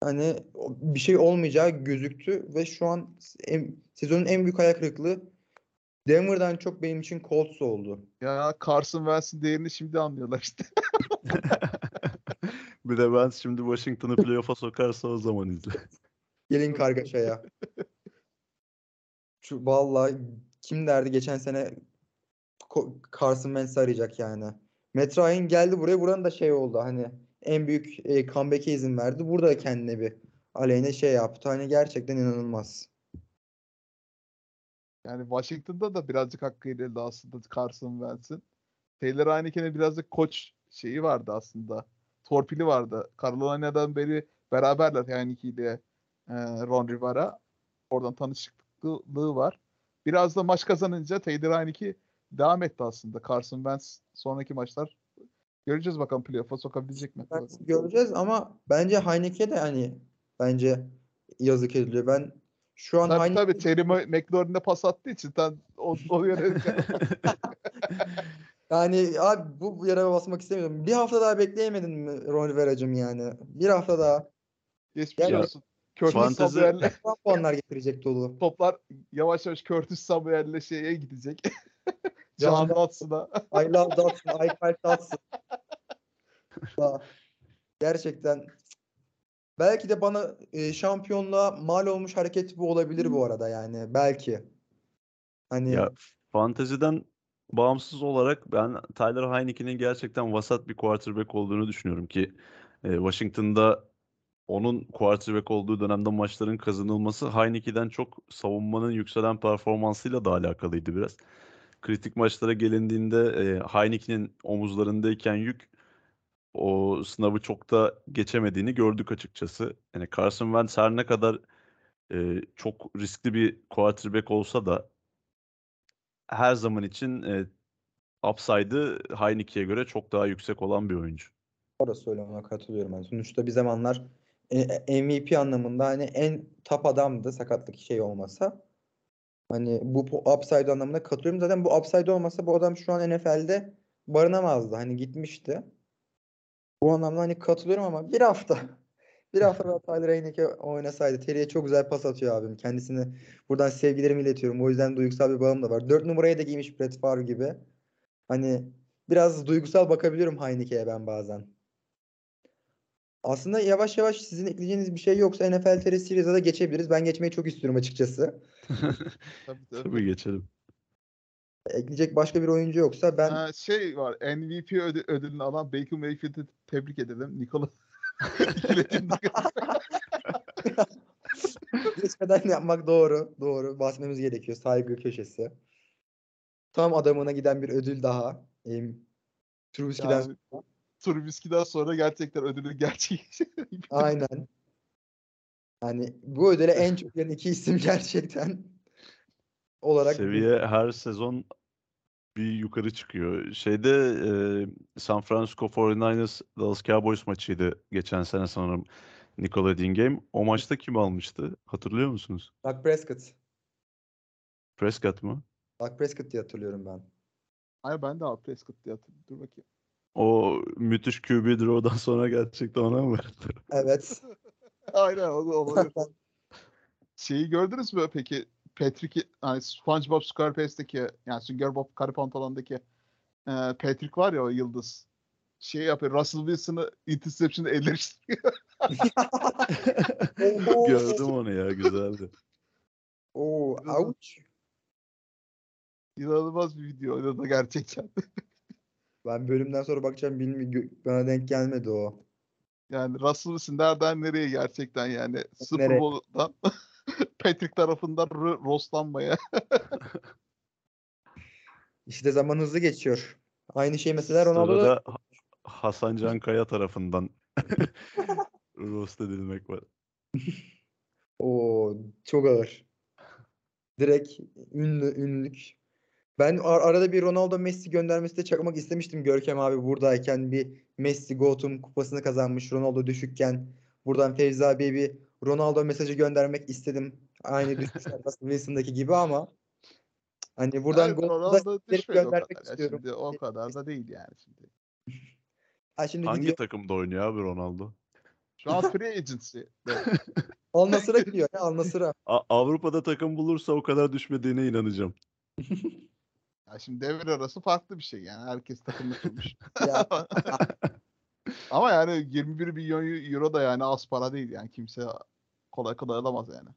hani bir şey olmayacağı gözüktü ve şu an en- sezonun en büyük hayal kırıklığı Denver'dan çok benim için Colts oldu. Ya Carson Wentz'in değerini şimdi anlıyorlar işte. Bir de ben şimdi Washington'ı playoff'a sokarsa o zaman izle. Gelin kargaşaya. Şu vallahi kim derdi geçen sene Carson Wentz'i arayacak yani. Matt Ryan geldi buraya buranın da şey oldu hani en büyük e, comeback'e izin verdi. Burada da kendine bir aleyhine şey yaptı. Hani gerçekten inanılmaz. Yani Washington'da da birazcık hakkı yenildi aslında Carson Wentz'in. Taylor Heineken'e birazcık koç şeyi vardı aslında. Torpili vardı. Carolina'dan beri beraberler Heineke ile e, Ron Rivera. Oradan tanışıklığı var. Biraz da maç kazanınca Taylor Heineke devam etti aslında. Carson Wentz sonraki maçlar göreceğiz bakalım playoff'a sokabilecek mi? Ben göreceğiz ama bence Heineke de hani bence yazık ediliyor. Ben şu an Tabii Heineke tabii Terry McLaurin'e pas attığı için ben o, o yöne yani abi bu, bu yere basmak istemiyorum. Bir hafta daha bekleyemedin mi Ron Rivera'cığım yani? Bir hafta daha. geçmiş Ya, olsun. Curtis fantezi- Samuel'le puanlar getirecek dolu. toplar yavaş yavaş Curtis Samuel'le şeye gidecek. Can Dotson'a. I love Dotson, I fight Dotson. Gerçekten belki de bana e, şampiyonluğa mal olmuş hareket bu olabilir bu arada yani belki. Hani Ya fanteziden bağımsız olarak ben Tyler Heineken'in gerçekten vasat bir quarterback olduğunu düşünüyorum ki e, Washington'da onun quarterback olduğu dönemde maçların kazanılması Heineken'den çok savunmanın yükselen performansıyla da alakalıydı biraz. Kritik maçlara gelindiğinde e, Heineken'in omuzlarındayken yük o sınavı çok da geçemediğini gördük açıkçası. Yani Carson Wentz her ne kadar e, çok riskli bir quarterback olsa da her zaman için e, upside'ı Heineke'ye göre çok daha yüksek olan bir oyuncu. orası öyle ona katılıyorum. Yani sonuçta bir zamanlar e, MVP anlamında hani en top adamdı sakatlık şey olmasa. Hani bu upside anlamında katılıyorum. Zaten bu upside olmasa bu adam şu an NFL'de barınamazdı. Hani gitmişti. Bu anlamda hani katılıyorum ama bir hafta bir hafta daha Tyler Heineke oynasaydı. Terry'e çok güzel pas atıyor abim. Kendisine buradan sevgilerimi iletiyorum. O yüzden duygusal bir bağım da var. 4 numaraya da giymiş Brett Favre gibi. Hani biraz duygusal bakabiliyorum Heineke'ye ben bazen. Aslında yavaş yavaş sizin ekleyeceğiniz bir şey yoksa NFL TR Series'e de geçebiliriz. Ben geçmeyi çok istiyorum açıkçası. Tabii, tabii. Tabii geçelim. Ekleyecek başka bir oyuncu yoksa ben Ha, şey var MVP ödü- ödülünü alan Baker Mayfield'i tebrik edelim. Nikola geçmeden yapmak doğru. Doğru. Basmamız gerekiyor. Saygı köşesi. Tam adamına giden bir ödül daha. Trubisky'den yani, Trubisky'den sonra gerçekten ödülün gerçeği. Aynen. Yani bu ödüle en çok gelen iki isim gerçekten olarak Seviye her sezon bir yukarı çıkıyor. Şeyde e, San Francisco 49ers Dallas Cowboys maçıydı geçen sene sanırım Nikola Dingame. O maçta kim almıştı? Hatırlıyor musunuz? Dak Prescott. Prescott mı? Dak Prescott diye hatırlıyorum ben. Hayır ben de abi Prescott diye hatırlıyorum. Dur bakayım. O müthiş QB draw'dan sonra gerçekten ona mı verdi? Evet. Aynen o da olabilir. Şeyi gördünüz mü peki? Patrick, hani SpongeBob SquarePants'teki yani Sünger Bob Kare Pantolon'daki e, Patrick var ya o yıldız. Şey yapıyor. Russell Wilson'ı interception'ı elleştiriyor. Gördüm onu ya güzeldi. Oo, ouch. İnanılmaz bir video oynadı gerçekten. Ben bölümden sonra bakacağım bilmiyorum. Bana denk gelmedi o. Yani Russell Wilson nereden nereye gerçekten yani Super? Bowl'dan Patrick tarafından ro- rostlanmaya. İşte zaman hızlı geçiyor. Aynı şey mesela Ronaldo da Hasan Can Kaya tarafından roast edilmek var. o çok ağır. Direkt ünlü ünlük. Ben ar- arada bir Ronaldo Messi göndermesi de çakmak istemiştim Görkem abi buradayken bir Messi Gotham kupasını kazanmış Ronaldo düşükken buradan Fevzi abiye bir Ronaldo mesajı göndermek istedim. Aynı düşmüşler Russell Wilson'daki gibi ama hani buradan Yani Ronaldo direkt düşmedi o kadar. istiyorum. Şimdi o kadar da değil yani şimdi. Ha şimdi Hangi gidiyor takımda oynuyor abi Ronaldo? Şu an free agency. Al Nassr'a gidiyor ya Al Nassr'a. A- Avrupa'da takım bulursa o kadar düşmediğine inanacağım. Ya şimdi devir arası farklı bir şey yani. Herkes takımını kurmuş. Ya, Ama yani 21 milyon euro da yani az para değil yani. Kimse kolay kolay alamaz yani.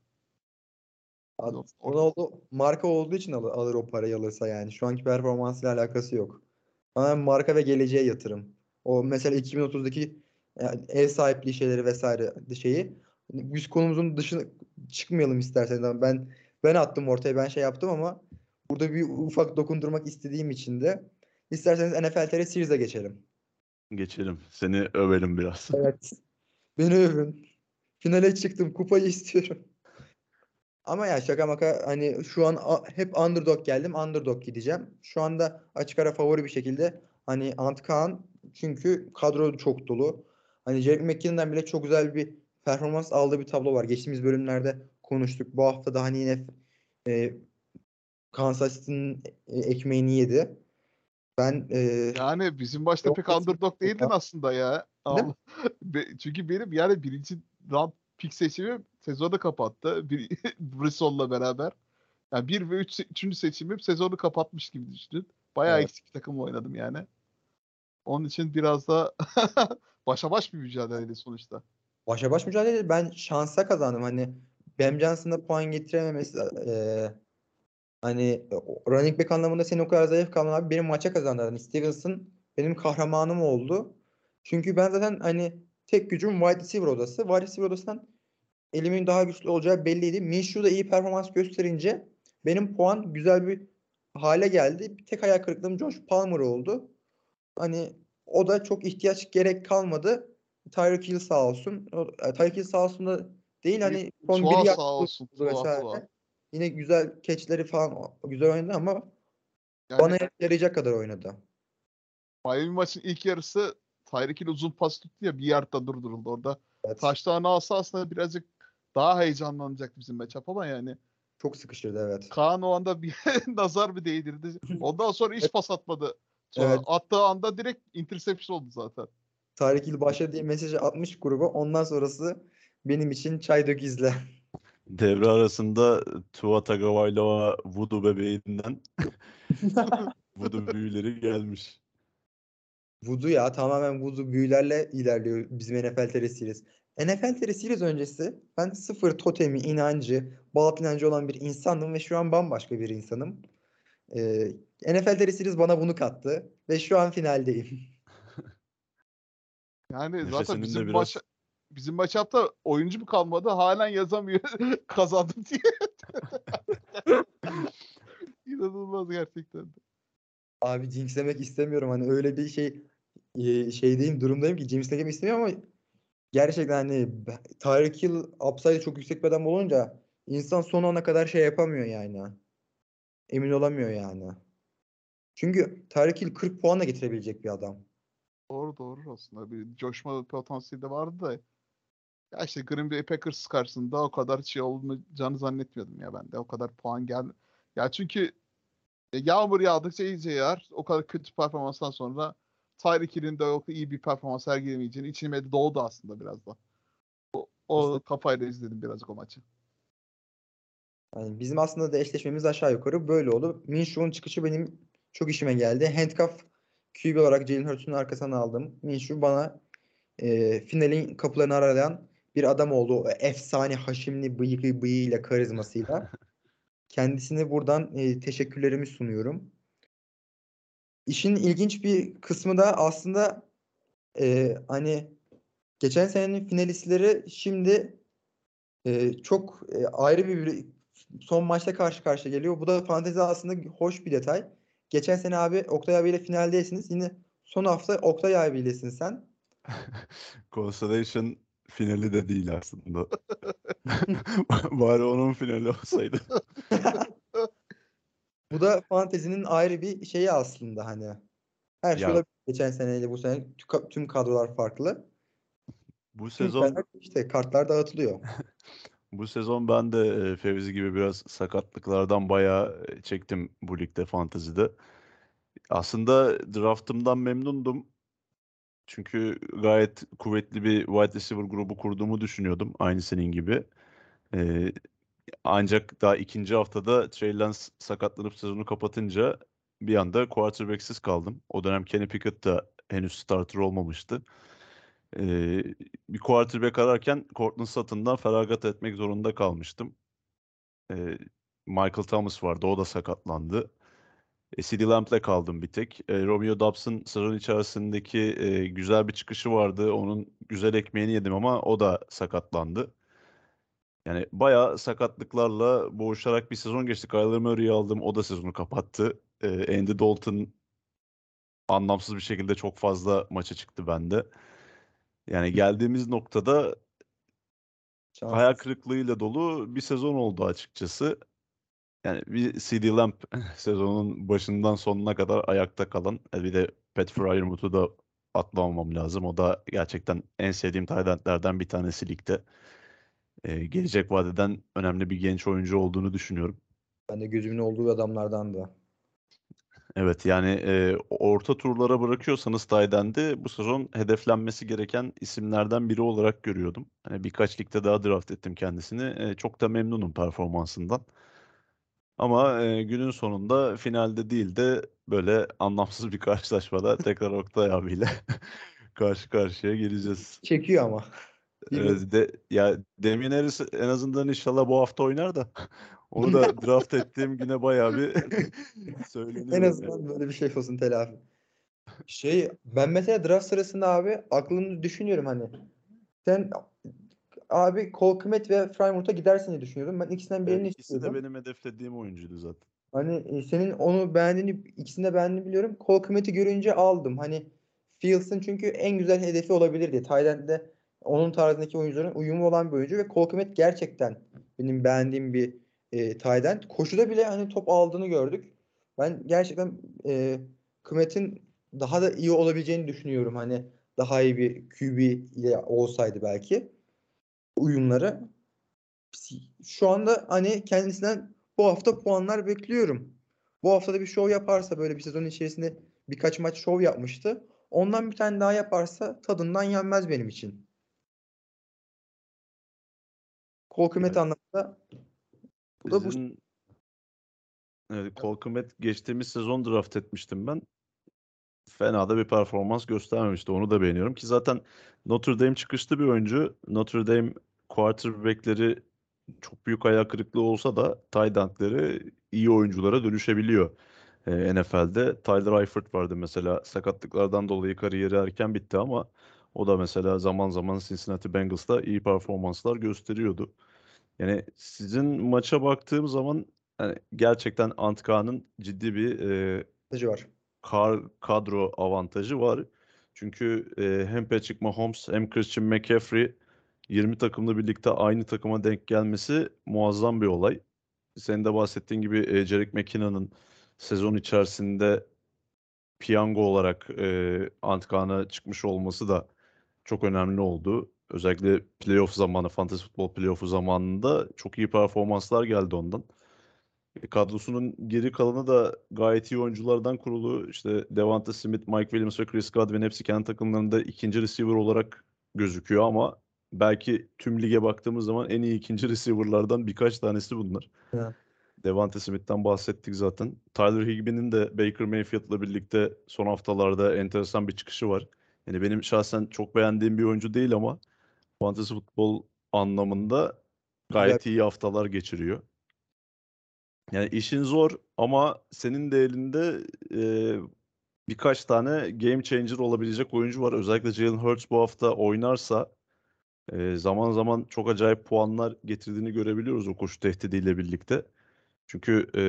Yok, Ronaldo marka olduğu için alır, alır o parayı alırsa yani. Şu anki performansıyla alakası yok. Ama marka ve geleceğe yatırım. O mesela 2030'daki yani ev sahipliği şeyleri vesaire şeyi. Biz konumuzun dışına çıkmayalım isterseniz. Ben ben attım ortaya ben şey yaptım ama burada bir ufak dokundurmak istediğim için de isterseniz NFL TR Series'e geçelim. Geçelim. Seni övelim biraz. Evet. Beni övün. Finale çıktım. Kupayı istiyorum. Ama ya şaka maka hani şu an hep underdog geldim. Underdog gideceğim. Şu anda açık ara favori bir şekilde hani Ant Kaan çünkü kadro çok dolu. Hani Jerick McKinnon'dan bile çok güzel bir performans aldığı bir tablo var. Geçtiğimiz bölümlerde konuştuk. Bu hafta da hani yine e, Kansas City'nin e, ekmeğini yedi. Ben e, Yani bizim Yok, pek underdog değildin Ya. aslında ya. Değil. Be- Çünkü benim yani birinci round pick seçimim sezonu kapattı. Bir, Brisson'la beraber. Yani 1 ve 3 üçüncü seçimim sezonu kapatmış gibi düşünün. Bayağı Evet. eksik bir takımla oynadım yani. Onun için biraz da başa baş bir mücadeleydi sonuçta. Başa baş mücadele ben şansa kazandım. Hani Bam Johnson'da puan getirememesi eee, hani o- running back anlamında senin o kadar zayıf kalman abi benim maça kazandırdın. Hani Stevenson benim kahramanım oldu. Çünkü ben zaten hani tek gücüm wide receiver odası. Wide receiver odasından elimin daha güçlü olacağı belliydi. Minshew da iyi performans gösterince benim puan güzel bir hale geldi. Bir tek hayal kırıklığım Josh Palmer oldu. Hani o da çok ihtiyaç gerek kalmadı. Tyreek Hill sağ olsun. E, Tyreek Hill sağ olsun da değil hani son Tua bir sağ olsun, Tua. Tua. Yine güzel catchleri falan güzel oynadı ama Yani bana yarayacak kadar oynadı. Miami maçın ilk yarısı Tyreek Hill uzun pas tuttu ya bir yardta durduruldu orada. Evet. Taşlarını alsa aslında birazcık daha heyecanlanacaktı bizim matchup ama yani Çok sıkıştırdı evet. Kaan o anda bir nazar mı değdirdi. Ondan sonra hiç pas atmadı. Sonra Evet. attığı anda direkt interception oldu zaten. Tyreek Hill başladı diye mesajı atmış gruba. Ondan sonrası benim için çay dök izle. Devre arasında Tua Tagovailoa Voodoo bebeğinden Voodoo büyüleri gelmiş. Voodoo ya tamamen voodoo büyülerle ilerliyor bizim NFL Series. NFL Series öncesi ben sıfır totemi, inancı, bağ inancı olan bir insandım ve şu an bambaşka bir insanım. Ee, NFL Series bana bunu kattı ve şu an finaldeyim. Yani Nefesinin zaten bizim biraz- maç bizim maçapta oyuncu mu kalmadı halen yazamıyor kazandım diye. İnanılmaz gerçekten. de. Abi jinxlemek istemiyorum hani öyle bir şey e, şeydeyim durumdayım ki jinxlemek istemiyorum ama gerçekten hani Tyreek Hill upside çok yüksek bir adam olunca insan son ana kadar şey yapamıyor yani. Emin olamıyor yani. Çünkü Tyreek Hill 40 puanla getirebilecek bir adam. Doğru doğru aslında bir coşma potansiyeli de vardı da. Ya işte Green Bay Packers karşısında o kadar şey olmayacağını zannetmiyordum ya ben de. O kadar puan gel. Ya çünkü e, yağmur yağdıkça iyice yağar. O kadar kötü performanstan sonra Tyreek Hill'in de o iyi bir performans sergilemeyeceğini içime doğdu aslında biraz da. O, o kafayla izledim birazcık o maçı. Yani bizim aslında da eşleşmemiz aşağı yukarı böyle oldu. Minshew'un çıkışı benim çok işime geldi. Handcuff QB olarak Jalen Hurts'un arkasına aldım. Minshew bana e, finalin kapılarını aralayan bir adam oldu. Efsane haşimli bıyığı bıyığıyla karizmasıyla. Kendisine buradan e, teşekkürlerimi sunuyorum. İşin ilginç bir kısmı da aslında e, hani geçen senenin finalistleri şimdi e, çok e, ayrı bir son maçta karşı karşıya geliyor. Bu da fantezi aslında hoş bir detay. Geçen sene abi Oktay abiyle finaldeysiniz. Yine son hafta Oktay abilesin sen. Constellation finali de değil aslında. Bari onun finali olsaydı. Bu da fantezinin ayrı bir şeyi aslında hani. Her şey Ya- olabilir. Geçen seneyle bu sene tü- tüm kadrolar farklı. Bu Tüm sezon işte kartlar dağıtılıyor. bu sezon ben de e, Fevzi gibi biraz sakatlıklardan bayağı e, çektim bu ligde fantezide. Aslında draftımdan memnundum. Çünkü gayet kuvvetli bir wide receiver grubu kurduğumu düşünüyordum. Aynı senin gibi. Ee, ancak daha ikinci haftada Trey Lance sakatlanıp sezonu kapatınca bir anda quarterback'siz kaldım. O dönem Kenny Pickett da henüz starter olmamıştı. Ee, bir quarterback ararken Courtland Sutton'dan feragat etmek zorunda kalmıştım. Ee, Michael Thomas vardı, o da sakatlandı. E, CeeDee Lamb'le kaldım bir tek. E, Romeo Doubs'ın sezon içerisindeki e, güzel bir çıkışı vardı. Onun güzel ekmeğini yedim ama o da sakatlandı. Yani bayağı sakatlıklarla boğuşarak bir sezon geçtik. Kyler Murray'i aldım. O da sezonu kapattı. E, Andy Dalton anlamsız bir şekilde çok fazla maça çıktı bende. Yani geldiğimiz noktada Şanssız. hayal kırıklığıyla dolu bir sezon oldu açıkçası. Yani bir CD Lamb sezonun başından sonuna kadar ayakta kalan. e, Bir de Pat Fryermuth'u da atlamamam lazım. O da gerçekten en sevdiğim tight endlerden bir tanesi ligde. Ee, gelecek vadeden önemli bir genç oyuncu olduğunu düşünüyorum. Ben de gözümün olduğu adamlardan da. Evet yani e, orta turlara bırakıyorsanız end'i bu sezon hedeflenmesi gereken isimlerden biri olarak görüyordum. Hani birkaç ligde daha draft ettim kendisini. E, çok da memnunum performansından. Ama e, günün sonunda finalde değil de böyle anlamsız bir karşılaşmada tekrar Oktay abiyle karşı karşıya geleceğiz. Çekiyor ama. Evet, de, ya Damien Harris en azından inşallah bu hafta oynar da onu da draft ettiğim güne bayağı bir söyleniyor. En yani. azından böyle bir şey olsun telafi. Şey ben mesela draft sırasında abi aklımda düşünüyorum hani. Sen abi Cole Kmet ve Frymouth'a gidersin diye düşünüyordum. Ben ikisinden Evet, birini ikisi de istiyordum. benim hedeflediğim oyuncuydu zaten. Hani e, senin onu beğendiğini, ikisini de beğendiğini biliyorum. Cole Kmet'i görünce aldım. Hani Fields'ın çünkü en güzel hedefi olabilir diye. Tayland'de onun tarzındaki oyuncuların uyumu olan bir oyuncu ve Cole Kmet gerçekten benim beğendiğim bir e, Tayland. Koşuda bile hani top aldığını gördük. Ben gerçekten e, Kmet'in daha da iyi olabileceğini düşünüyorum. Hani daha iyi bir QB ile olsaydı belki uyumları. Şu anda hani kendisinden bu hafta puanlar bekliyorum. Bu hafta da bir şov yaparsa böyle bir sezon içerisinde birkaç maç şov yapmıştı. Ondan bir tane daha yaparsa tadından yenmez benim için. Kol kıymet Evet. anlamında bu da bu Bizim evet, Kmet geçtiğimiz sezon draft etmiştim ben. Fena da bir performans göstermemişti. Onu da beğeniyorum ki zaten Notre Dame çıkışlı bir oyuncu. Notre Dame quarterback'leri çok büyük hayal kırıklığı olsa da tight end'leri iyi oyunculara dönüşebiliyor. e, NFL'de. Tyler Eifert vardı mesela sakatlıklardan dolayı kariyeri erken bitti ama o da mesela zaman zaman Cincinnati Bengals'ta iyi performanslar gösteriyordu. Yani sizin maça baktığım zaman yani gerçekten Antka'nın ciddi bir e, var. Kar, kadro avantajı var. Çünkü e, hem Patrick Mahomes hem Christian McCaffrey 20 takımla birlikte aynı takıma denk gelmesi muazzam bir olay. Senin de bahsettiğin gibi e, Jerick McKinnon'ın sezon içerisinde piyango olarak e, Antkan'a çıkmış olması da çok önemli oldu. Özellikle playoff zamanı, fantasy futbol playoff'u zamanında çok iyi performanslar geldi ondan. E, kadrosunun geri kalanı da gayet iyi oyunculardan kurulu. İşte Devonta Smith, Mike Williams ve Chris Godwin hepsi kendi takımlarında ikinci receiver olarak gözüküyor ama belki tüm lige baktığımız zaman en iyi ikinci receiver'lardan birkaç tanesi bunlar. Evet. Devante Smith'ten bahsettik zaten. Tyler Higby'nin de Baker Mayfield'la birlikte son haftalarda enteresan bir çıkışı var. Yani benim şahsen çok beğendiğim bir oyuncu değil ama fantasy futbol anlamında gayet iyi haftalar geçiriyor. Yani işin zor ama senin de elinde e, birkaç tane game changer olabilecek oyuncu var. Özellikle Jalen Hurts bu hafta oynarsa e, zaman zaman çok acayip puanlar getirdiğini görebiliyoruz o koşu tehdidiyle birlikte. Çünkü e,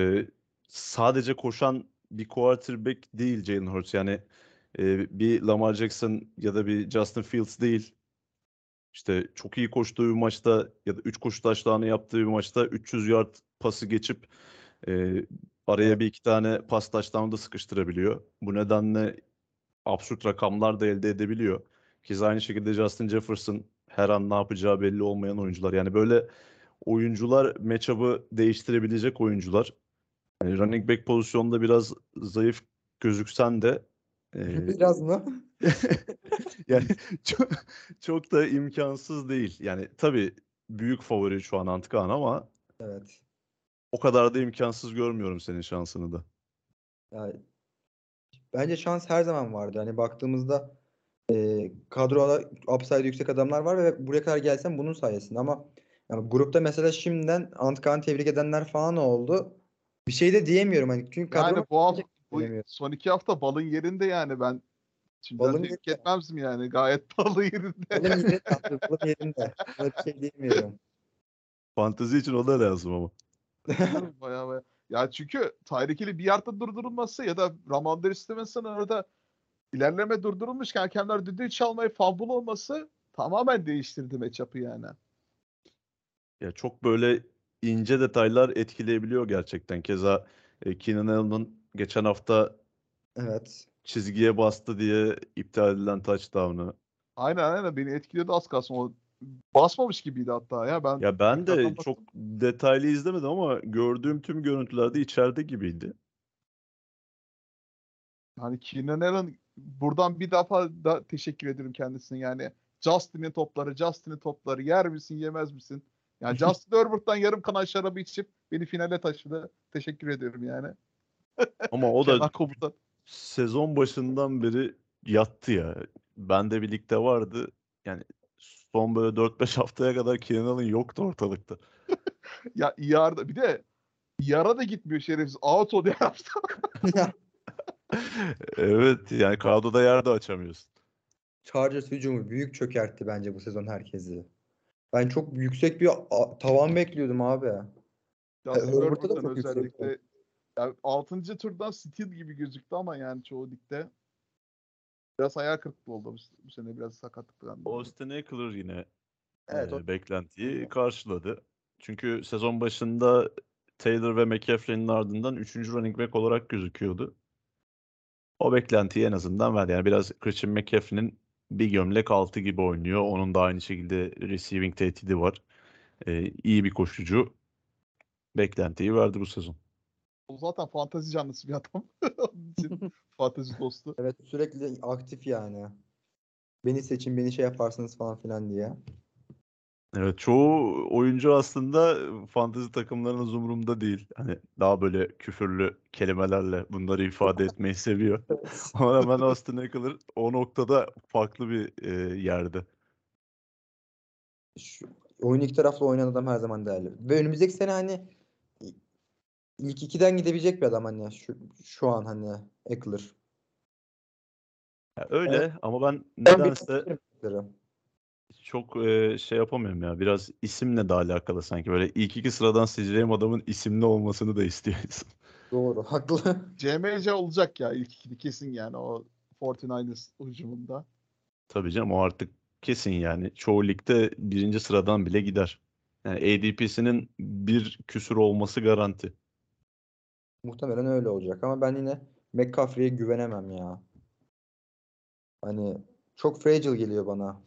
sadece koşan bir quarterback değil Jalen Hurts. Yani e, bir Lamar Jackson ya da bir Justin Fields değil. İşte çok iyi koştuğu bir maçta ya da 3 koşu taşlarını yaptığı bir maçta 300 yard pası geçip e, araya bir iki tane pas taşlarını da sıkıştırabiliyor. Bu nedenle absürt rakamlar da elde edebiliyor. Keza aynı şekilde Justin Jefferson her an ne yapacağı belli olmayan oyuncular. Yani böyle oyuncular matchup'ı değiştirebilecek oyuncular. Yani running back pozisyonunda biraz zayıf gözüksen de e, Biraz mı? yani çok, çok da imkansız değil. Yani tabii büyük favori şu an Antkan ama Evet. O kadar da imkansız görmüyorum senin şansını da. Yani bence şans her zaman vardı. Hani baktığımızda e, kadroda upside yüksek adamlar var ve buraya kadar gelsem bunun sayesinde ama yani grupta mesela şimdiden Antkan'ı tebrik edenler falan oldu. Bir şey de diyemiyorum hani çünkü kadro Yani bu hafta bu son iki hafta balın yerinde yani ben şimdi Balın tebrik yerinde. etmezdim yani gayet balın yerinde. Balın yerinde, balın yerinde. Buna bir şey diyemiyorum. Fantezi için o da lazım ama. Baya baya. Ya çünkü Tyreek Hill'i bir yerde durdurulması ya da Ramondre Stevenson'ın orada ilerleme durdurulmuşken hakemler düdüğü çalmayı fumble olması tamamen değiştirdi matchup'ı yani. Ya çok böyle ince detaylar etkileyebiliyor gerçekten. Keza e, Keenan Allen'ın geçen hafta Evet. çizgiye bastı diye iptal edilen touchdown'ı. Aynen aynen beni etkiledi az kalsın. O basmamış gibiydi hatta ya. Ben Ya ben de çok baktım. detaylı izlemedim ama gördüğüm tüm görüntülerde içeride gibiydi. Hani Keenan Allen buradan bir defa da teşekkür ederim kendisine yani. Justin'in topları, Justin'in topları yer misin yemez misin? Yani Justin Herbert'tan yarım kanal şarabı içip beni finale taşıdı. Teşekkür ederim yani. Ama o da komutan. sezon başından beri yattı ya. Ben de birlikte vardı. Yani son böyle 4-5 haftaya kadar Keenan Allen yoktu ortalıkta. Ya yarda bir de yara da gitmiyor şerefsiz. Out o diye yaptı. Evet yani kadroda yer de açamıyorsun. Chargers hücumu büyük çökertti bence bu sezon herkesi. Ben çok yüksek bir tavan bekliyordum abi. Justin Herbert'ta da çok yüksek özellikle yani 6. turdan Steel gibi gözüktü ama yani çoğu ligde biraz hayal kırıklığı oldu bu, bu sene biraz sakatlıktan. Austin Eckler yine Evet, e, o- beklentiyi karşıladı. Çünkü sezon başında Taylor ve McCaffrey'nin ardından 3. running back olarak gözüküyordu. O beklentiyi en azından verdi. Yani biraz Christian McCaffrey'nin bir gömlek altı gibi oynuyor. Onun da aynı şekilde receiving tehdidi var. E, iyi bir koşucu. Beklentiyi verdi bu sezon. O zaten fantezi canlısı bir adam. Fantezi dostu. Evet sürekli aktif yani. Beni seçin, beni şey yaparsınız falan filan diye. Evet çoğu oyuncu aslında fantezi takımlarının umurumda değil. Hani daha böyle küfürlü kelimelerle bunları ifade etmeyi seviyor. Ama hemen Austin Eckler o noktada farklı bir e, yerde. Şu, oyun iki taraflı oynayan adam her zaman değerli. Ve önümüzdeki sene hani ilk ikiden gidebilecek bir adam hani şu, şu an hani Eckler. Ya öyle Evet. ama ben Ben nedense beklerim Eckler'ı. çok e, şey yapamıyorum ya. Biraz isimle de alakalı sanki. Böyle ilk iki sıradan seçeceğim adamın isimli olmasını da istiyor insan. Doğru, haklı. CMC olacak ya ilk ikili kesin yani o 49ers hücumunda. Tabii canım o artık kesin yani. Çoğu ligde birinci sıradan bile gider. Yani ADP'sinin bir küsür olması garanti. Muhtemelen öyle olacak ama ben yine McCaffrey'e güvenemem ya. Hani çok fragile geliyor bana.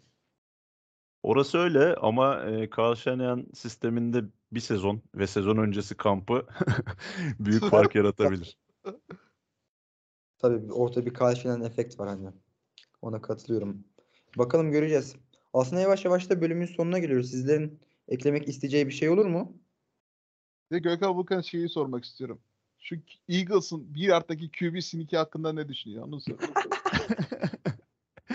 Orası öyle ama e, Kyle Shanahan sisteminde bir sezon ve sezon öncesi kampı büyük fark yaratabilir. Tabii bir- ortada bir Kyle efekt var hani. Ona katılıyorum. Bakalım göreceğiz. Aslında yavaş yavaş da bölümün sonuna geliyoruz. Sizlerin eklemek isteyeceği bir şey olur mu? Bir de Gökhan Vulkan şeyi sormak istiyorum. Şu Eagles'ın bir yardtaki QB sneak'i hakkında ne düşünüyor? Onu sor.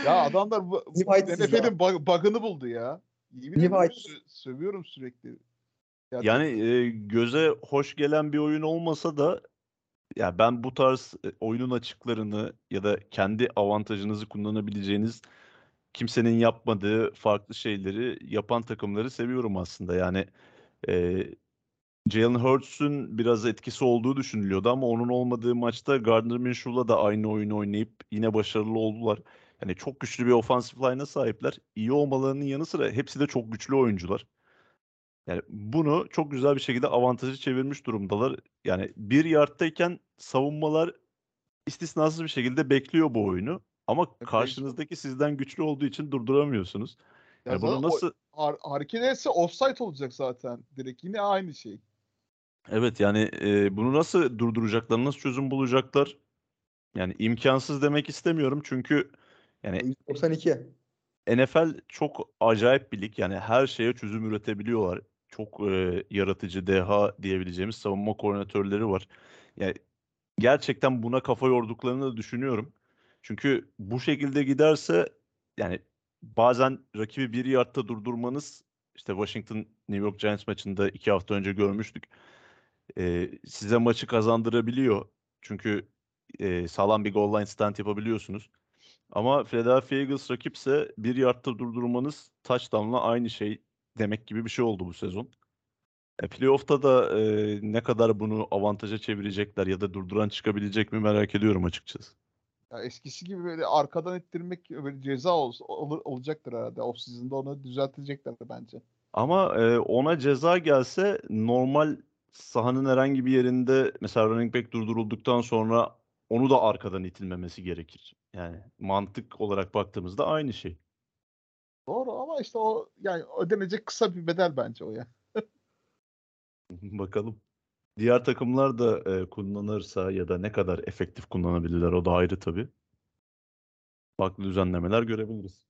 ya adamlar bu, bu. NFL'in bug- bug'ını buldu ya. Yemin ederim Nihayetsiz. sö- sövüyorum sürekli. Yani e, göze hoş gelen bir oyun olmasa da ya ben bu tarz e, oyunun açıklarını ya da kendi avantajınızı kullanabileceğiniz kimsenin yapmadığı farklı şeyleri yapan takımları seviyorum aslında. Yani e, Jalen Hurts'un biraz etkisi olduğu düşünülüyordu ama onun olmadığı maçta Gardner Minshew'la da aynı oyunu oynayıp yine başarılı oldular. Yani çok güçlü bir offensive line'a sahipler. İyi olmalarının yanı sıra hepsi de çok güçlü oyuncular. Yani bunu çok güzel bir şekilde avantajı çevirmiş durumdalar. Yani bir yardtayken savunmalar istisnasız bir şekilde bekliyor bu oyunu. Ama karşınızdaki sizden güçlü olduğu için durduramıyorsunuz. Ya Yani bunu zaten o- nasıl har- hareket etse offside olacak zaten. Direkt yine aynı şey. Evet yani e, bunu nasıl durduracaklar, nasıl çözüm bulacaklar? Yani imkansız demek istemiyorum çünkü yani 92. NFL çok acayip bir lig. Yani her şeye çözüm üretebiliyorlar. Çok e, yaratıcı, deha diyebileceğimiz savunma koordinatörleri var. Yani gerçekten buna kafa yorduklarını da düşünüyorum. Çünkü bu şekilde giderse yani bazen rakibi bir yardta durdurmanız işte Washington New York Giants maçında iki hafta önce görmüştük. E, size maçı kazandırabiliyor. Çünkü e, sağlam bir goal line stand yapabiliyorsunuz. Ama Philadelphia Eagles rakipse bir yardta durdurmanız touchdown'la aynı şey demek gibi bir şey oldu bu sezon. E, playoff'ta da e, ne kadar bunu avantaja çevirecekler ya da durduran çıkabilecek mi merak ediyorum açıkçası. Ya eskisi gibi böyle arkadan ettirmek böyle ceza ol, olur, olacaktır herhalde. Off season'da onu düzeltecekler bence. Ama e, ona ceza gelse normal sahanın herhangi bir yerinde mesela running back durdurulduktan sonra onu da arkadan itilmemesi gerekir. Yani mantık olarak baktığımızda aynı şey. Doğru ama işte o yani ödenecek kısa bir bedel bence o ya. Bakalım. Diğer takımlar da e, kullanırsa ya da ne kadar efektif kullanabilirler o da ayrı tabii. Farklı düzenlemeler görebiliriz.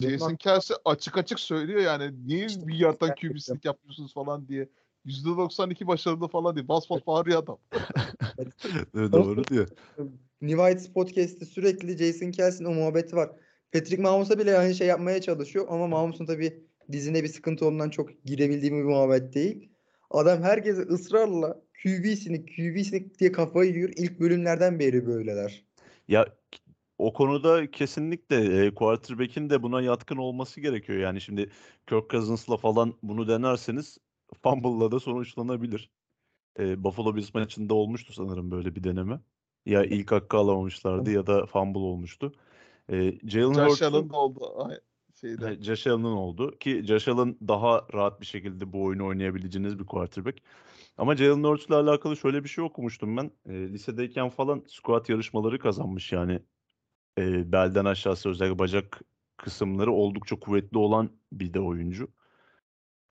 Jason Kelsey açık açık söylüyor yani niye bir yerden QB'slik yapıyorsunuz falan diye. %92 başarılı falan diye. Bas bas bağırıyor adam. Doğru diyor. Nivites Podcast'te sürekli Jason Kelsey'nin o muhabbeti var. Patrick Mahomes'a bile aynı şey yapmaya çalışıyor ama Mahomes'un tabii dizine bir sıkıntı olduğundan çok girebildiğim bir muhabbet değil. Adam herkese ısrarla QB'sini QB'sini diye kafayı yiyor. İlk bölümlerden beri böyleler. Ya o konuda kesinlikle e, quarterback'in de buna yatkın olması gerekiyor. Yani şimdi Kirk Cousins'la falan bunu denerseniz fumble'la da sonuçlanabilir. E, Buffalo Bills maçında olmuştu sanırım böyle bir deneme. Ya ilk hakkı alamamışlardı ya da fumble olmuştu. E, Jalen Josh Allen oldu. Ay, Şeyde. Josh Allen'ın oldu ki Josh Allen daha rahat bir şekilde bu oyunu oynayabileceğiniz bir quarterback. Ama Jalen Hurts'la alakalı şöyle bir şey okumuştum ben. E, lisedeyken falan squat yarışmaları kazanmış yani. E, belden aşağısı özellikle bacak kısımları oldukça kuvvetli olan bir de oyuncu.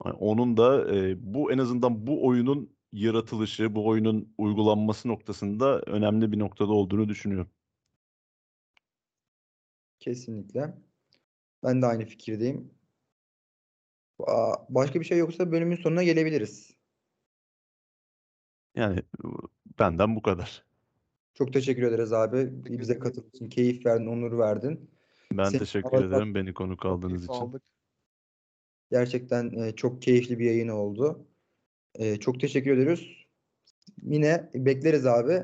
Onun da e, bu en azından bu oyunun yaratılışı, bu oyunun uygulanması noktasında önemli bir noktada olduğunu düşünüyorum. Kesinlikle. Ben de aynı fikirdeyim. Başka bir şey yoksa bölümün sonuna gelebiliriz. Yani benden bu kadar. Çok teşekkür ederiz abi. Bize katıldığın için keyif verdin, onur verdin. Ben Senin teşekkür ederim beni konuk aldığınız için. Aldık. Gerçekten e, çok keyifli bir yayın oldu. E, çok teşekkür ediyoruz. yine bekleriz abi.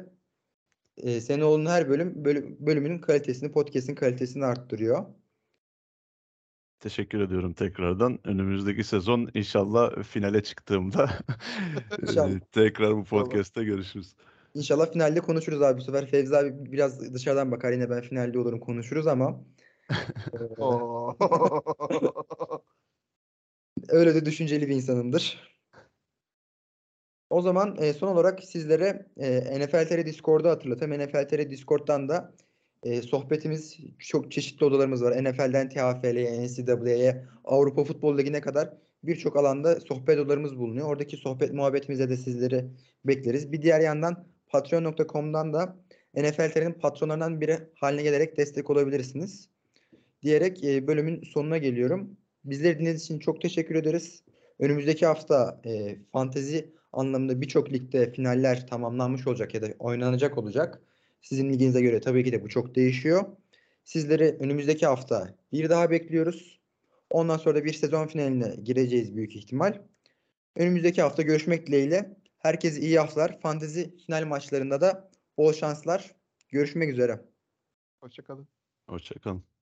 Ee, senin olduğun her bölüm bölü- bölümünün kalitesini, podcast'in kalitesini arttırıyor. Teşekkür ediyorum tekrardan. Önümüzdeki sezon inşallah finale çıktığımda İnşallah. e, tekrar bu podcast'te görüşürüz. İnşallah finalde konuşuruz abi bu sefer. Fevzi abi biraz dışarıdan bakar yine ben finalde olurum konuşuruz ama e, Oo. öyle de düşünceli bir insanımdır. O zaman e, son olarak sizlere e, NFL TR Discord'u hatırlatayım. NFL TR Discord'dan da e, sohbetimiz çok çeşitli odalarımız var. NFL'den TFL'ye, NCAA'ye, Avrupa Futbol Ligi'ne kadar birçok alanda sohbet odalarımız bulunuyor. Oradaki sohbet muhabbetimize de sizleri bekleriz. Bir diğer yandan patreon.com'dan da NFL TR'nin patronlarından biri haline gelerek destek olabilirsiniz. Diyerek e, bölümün sonuna geliyorum. Bizleri dinlediğiniz için çok teşekkür ederiz. Önümüzdeki hafta e, fantezi anlamında birçok ligde finaller tamamlanmış olacak ya da oynanacak olacak. Sizin liginize göre tabii ki de bu çok değişiyor. Sizleri önümüzdeki hafta bir daha bekliyoruz. Ondan sonra da bir sezon finaline gireceğiz büyük ihtimal. Önümüzdeki hafta görüşmek dileğiyle. Herkese iyi haftalar. Fantezi final maçlarında da bol şanslar. Görüşmek üzere. Hoşçakalın. Hoşçakalın.